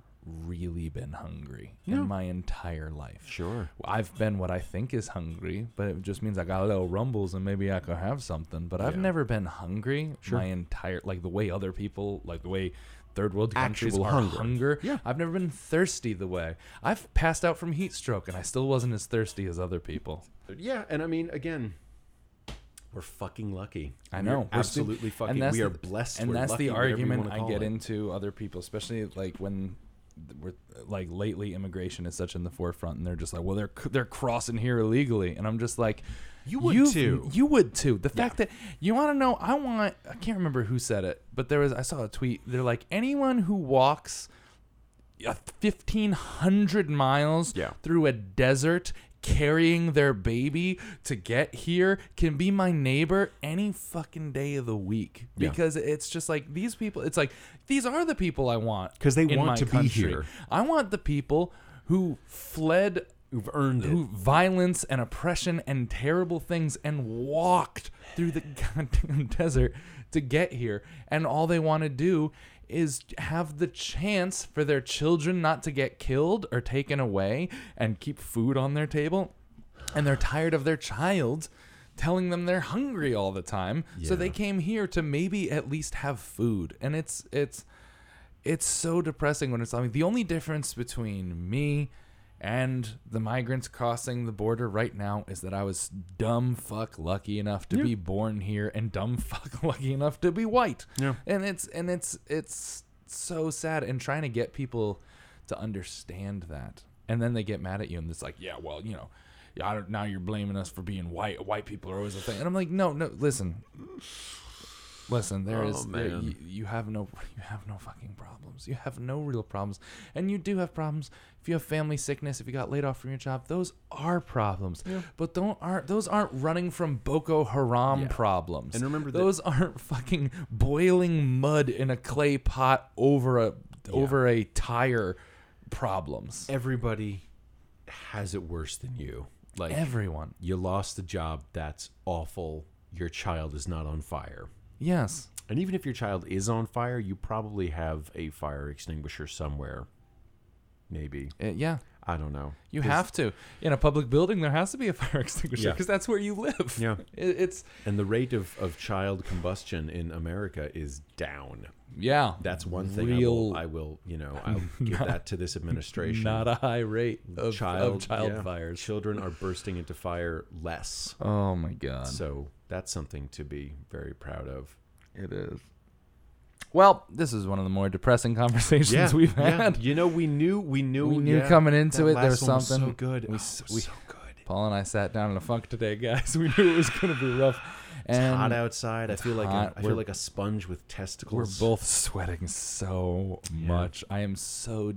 really been hungry No. in my entire life. Sure. I've been what I think is hungry, but it just means I got a little rumbles and maybe I could have something. But I've never been hungry Sure. my entire like the way other people like the way third world countries Actual are hunger. hunger. Yeah. I've never been thirsty the way I've passed out from heat stroke and I still wasn't as thirsty as other people. Yeah, and I mean, again, we're fucking lucky. I know We're absolutely fucking. and that's we are blessed. and that's lucky, the argument I get into other people, especially like when we're like lately immigration is such in the forefront, and they're just like, well, they're they're crossing here illegally, and I'm just like, You would you've- too. You would too. The fact that you want to know, I want. I can't remember who said it, but there was. I saw a tweet. They're like anyone who walks. Fifteen hundred miles Yeah. through a desert carrying their baby to get here can be my neighbor any fucking day of the week Yeah. because it's just like these people it's like these are the people I want because they want to be here. I want the people who fled Who've earned it. who violence and oppression and terrible things and walked through the goddamn desert to get here and all they want to do is have the chance for their children not to get killed or taken away and keep food on their table. And they're tired of their child telling them they're hungry all the time. So they came here to maybe at least have food. And it's it's it's so depressing when it's like the only difference between me and the migrants crossing the border right now is that I was dumb fuck lucky enough to be born here and dumb fuck lucky enough to be white. Yeah. And it's and it's it's so sad and trying to get people to understand that. And then they get mad at you and it's like, yeah, well, you know, yeah, I don't, now you're blaming us for being white. White people are always a thing. And I'm like, no, no, listen. Listen, there Oh, is there- you, you have no you have no fucking problems. You have no real problems. And you do have problems. If you have family sickness, if you got laid off from your job, those are problems. But don't aren't those aren't running from Boko Haram Yeah. problems. And remember that- those aren't fucking boiling mud in a clay pot over a over a tire problems. Everybody has it worse than you. Like Everyone. you lost a job, that's awful. Your child is not on fire. Yes. And even if your child is on fire, you probably have a fire extinguisher somewhere. Maybe. Uh, yeah. I don't know. You have to. In a public building, there has to be a fire extinguisher Yeah. because that's where you live. Yeah. It, it's And the rate of, of child combustion in America is down. yeah. That's one thing I will, I will, you know, I'll give that to this administration. not a high rate of child, of child yeah. fires. Children are bursting into fire less. Oh my god. So that's something to be very proud of. It is. Well, this is one of the more depressing conversations we've had. You know, we knew, we knew, We knew yeah, coming into it there was one was something. so good. We Oh, it was we- so good. Paul and I sat down in a funk today, guys. We knew it was going to be rough. It's And hot outside. I it's feel like hot. a, I feel like a sponge with testicles. We're both sweating so Yeah. much. I am so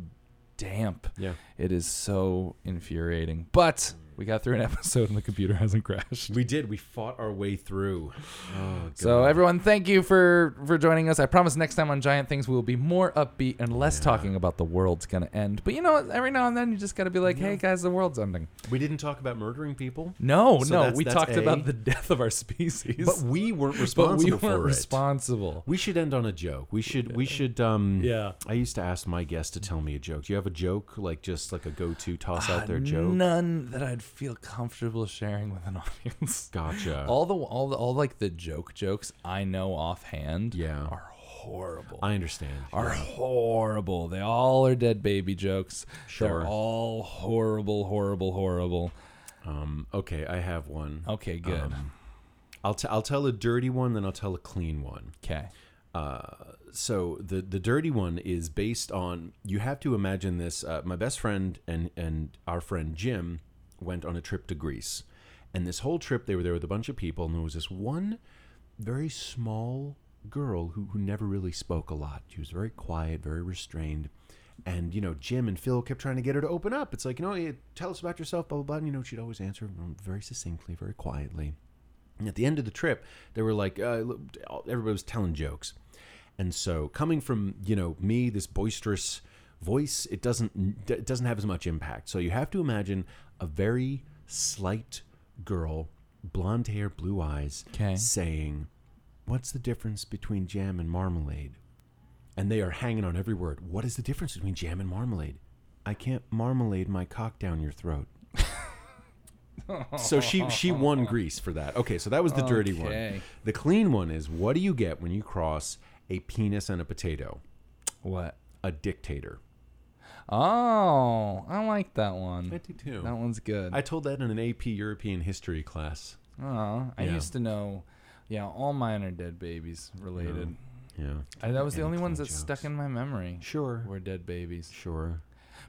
damp. Yeah. It is so infuriating. But we got through an episode and the computer hasn't crashed. We did. We fought our way through. Oh, So everyone, thank you for for joining us. I promise next time on Giant Things we will be more upbeat and less Yeah. talking about the world's gonna end. But you know, every now and then you just gotta be like, "Hey guys, the world's ending." we didn't talk about murdering people, No, So no, that's- we that's talked A. about the death of our species, but we weren't but responsible we weren't for it. responsible. We should end on a joke. We should. We should. Um, Yeah. I used to ask my guests to tell me a joke. Do you have a joke, like just like a go-to toss out Uh, there joke? None that I'd feel comfortable sharing with an audience. Gotcha. All the all the all like the joke jokes I know offhand Yeah. are horrible. I understand. are Yeah. horrible. They all are dead baby jokes. Sure. They're all horrible, horrible, horrible. Um, okay, I have one. Okay, good. Um, I'll t- I'll tell a dirty one, then I'll tell a clean one. Okay. Uh, so the the dirty one is based on you have to imagine this. Uh, my best friend and and our friend Jim went on a trip to Greece, and this whole trip they were there with a bunch of people, and there was this one very small girl who who never really spoke a lot. She was very quiet, very restrained. And you know, Jim and Phil kept trying to get her to open up. It's like, you know, tell us about yourself, blah blah blah. And, you know, she'd always answer very succinctly, very quietly. And at the end of the trip, they were like, uh, everybody was telling jokes. And so, coming from you know me, this boisterous voice, it doesn't it doesn't have as much impact. So you have to imagine a very slight girl, blonde hair, blue eyes, 'Kay. saying, "What's the difference between jam and marmalade?" And they are hanging on every word. What is the difference between jam and marmalade? I can't marmalade my cock down your throat. so she she won Greece for that. Okay, so that was the dirty one. Okay. The clean one is what do you get when you cross a penis and a potato? What? A dictator. Oh, I like that one. do too. That one's good. I told that in an AP European history class. oh, I Yeah. used to know. Yeah, all mine are dead babies related. Yeah. I, that was the only ones that stuck in my memory. Sure. Were dead babies. Sure.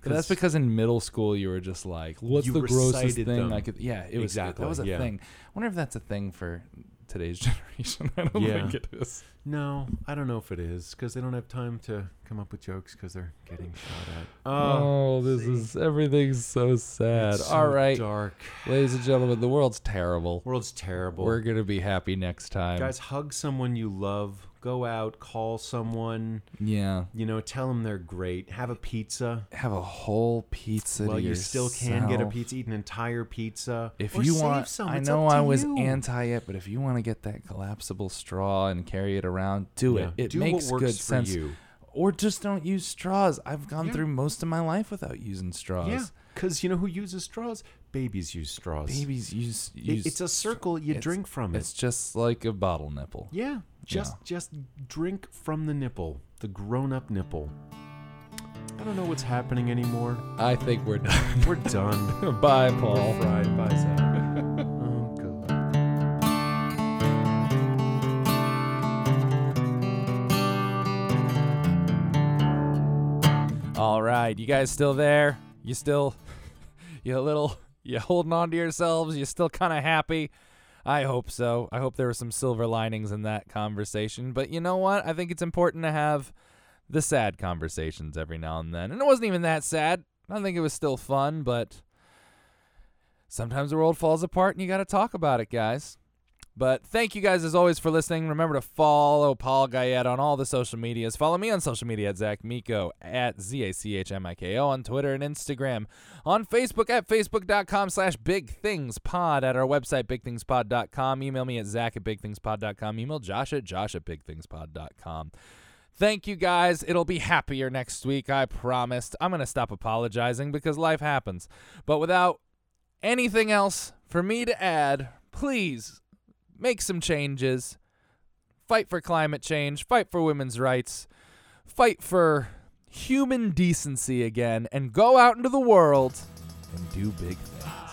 But that's because in middle school you were just like, "What's You the grossest recited thing them. I could?" Yeah, it was. Exactly, That was a yeah. thing. I wonder if that's a thing for today's generation. I don't Yeah. think it is. No, I don't know if it is because they don't have time to come up with jokes because they're getting shot at. Oh, oh, this see. is everything's so sad. It's so All right, dark. ladies and gentlemen, the world's terrible. World's terrible. We're gonna be happy next time, Guys, hug someone you love. Go out, call someone. Yeah, You know, tell them they're great. Have a pizza. have a whole pizza. well, you still can get a pizza. Eat an entire pizza. If you want, some. I It's know I was you. anti it, but if you want to get that collapsible straw and carry it around, do Yeah. it. It Do makes good for sense. you. Or just don't use straws. I've gone Yeah. through most of my life without using straws. Yeah, because you know who uses straws? Babies use straws. Babies use, use it's a circle. You drink from it. It's just like a bottle nipple. Yeah, just just drink from the nipple, the grown-up nipple. I don't know what's happening anymore. I think we're done. We're done. Bye, Paul. Fried. Bye, Zach. oh, All right, you guys still there? You still, you a little, you holding on to yourselves? You still kind of happy? I hope so. I hope there were some silver linings in that conversation. But you know what? I think it's important to have the sad conversations every now and then. And it wasn't even that sad. I think it was still fun, but sometimes the world falls apart and you got to talk about it, guys. But thank you guys as always for listening. Remember to follow Paul Guyet on all the social medias. Follow me on social media at Zach Miko at Z A C H M I K O on Twitter and Instagram. On Facebook at Facebook.com slash Big Things Pod. At our website, BigThingsPod.com. Email me at Zach at BigThingsPod.com. Email Josh at Josh at BigThingsPod.com. Thank you guys. It'll be happier next week, I promised. I'm going to stop apologizing because life happens. But without anything else for me to add, please make some changes. Fight for climate change, fight for women's rights, fight for human decency again, and go out into the world and do big things.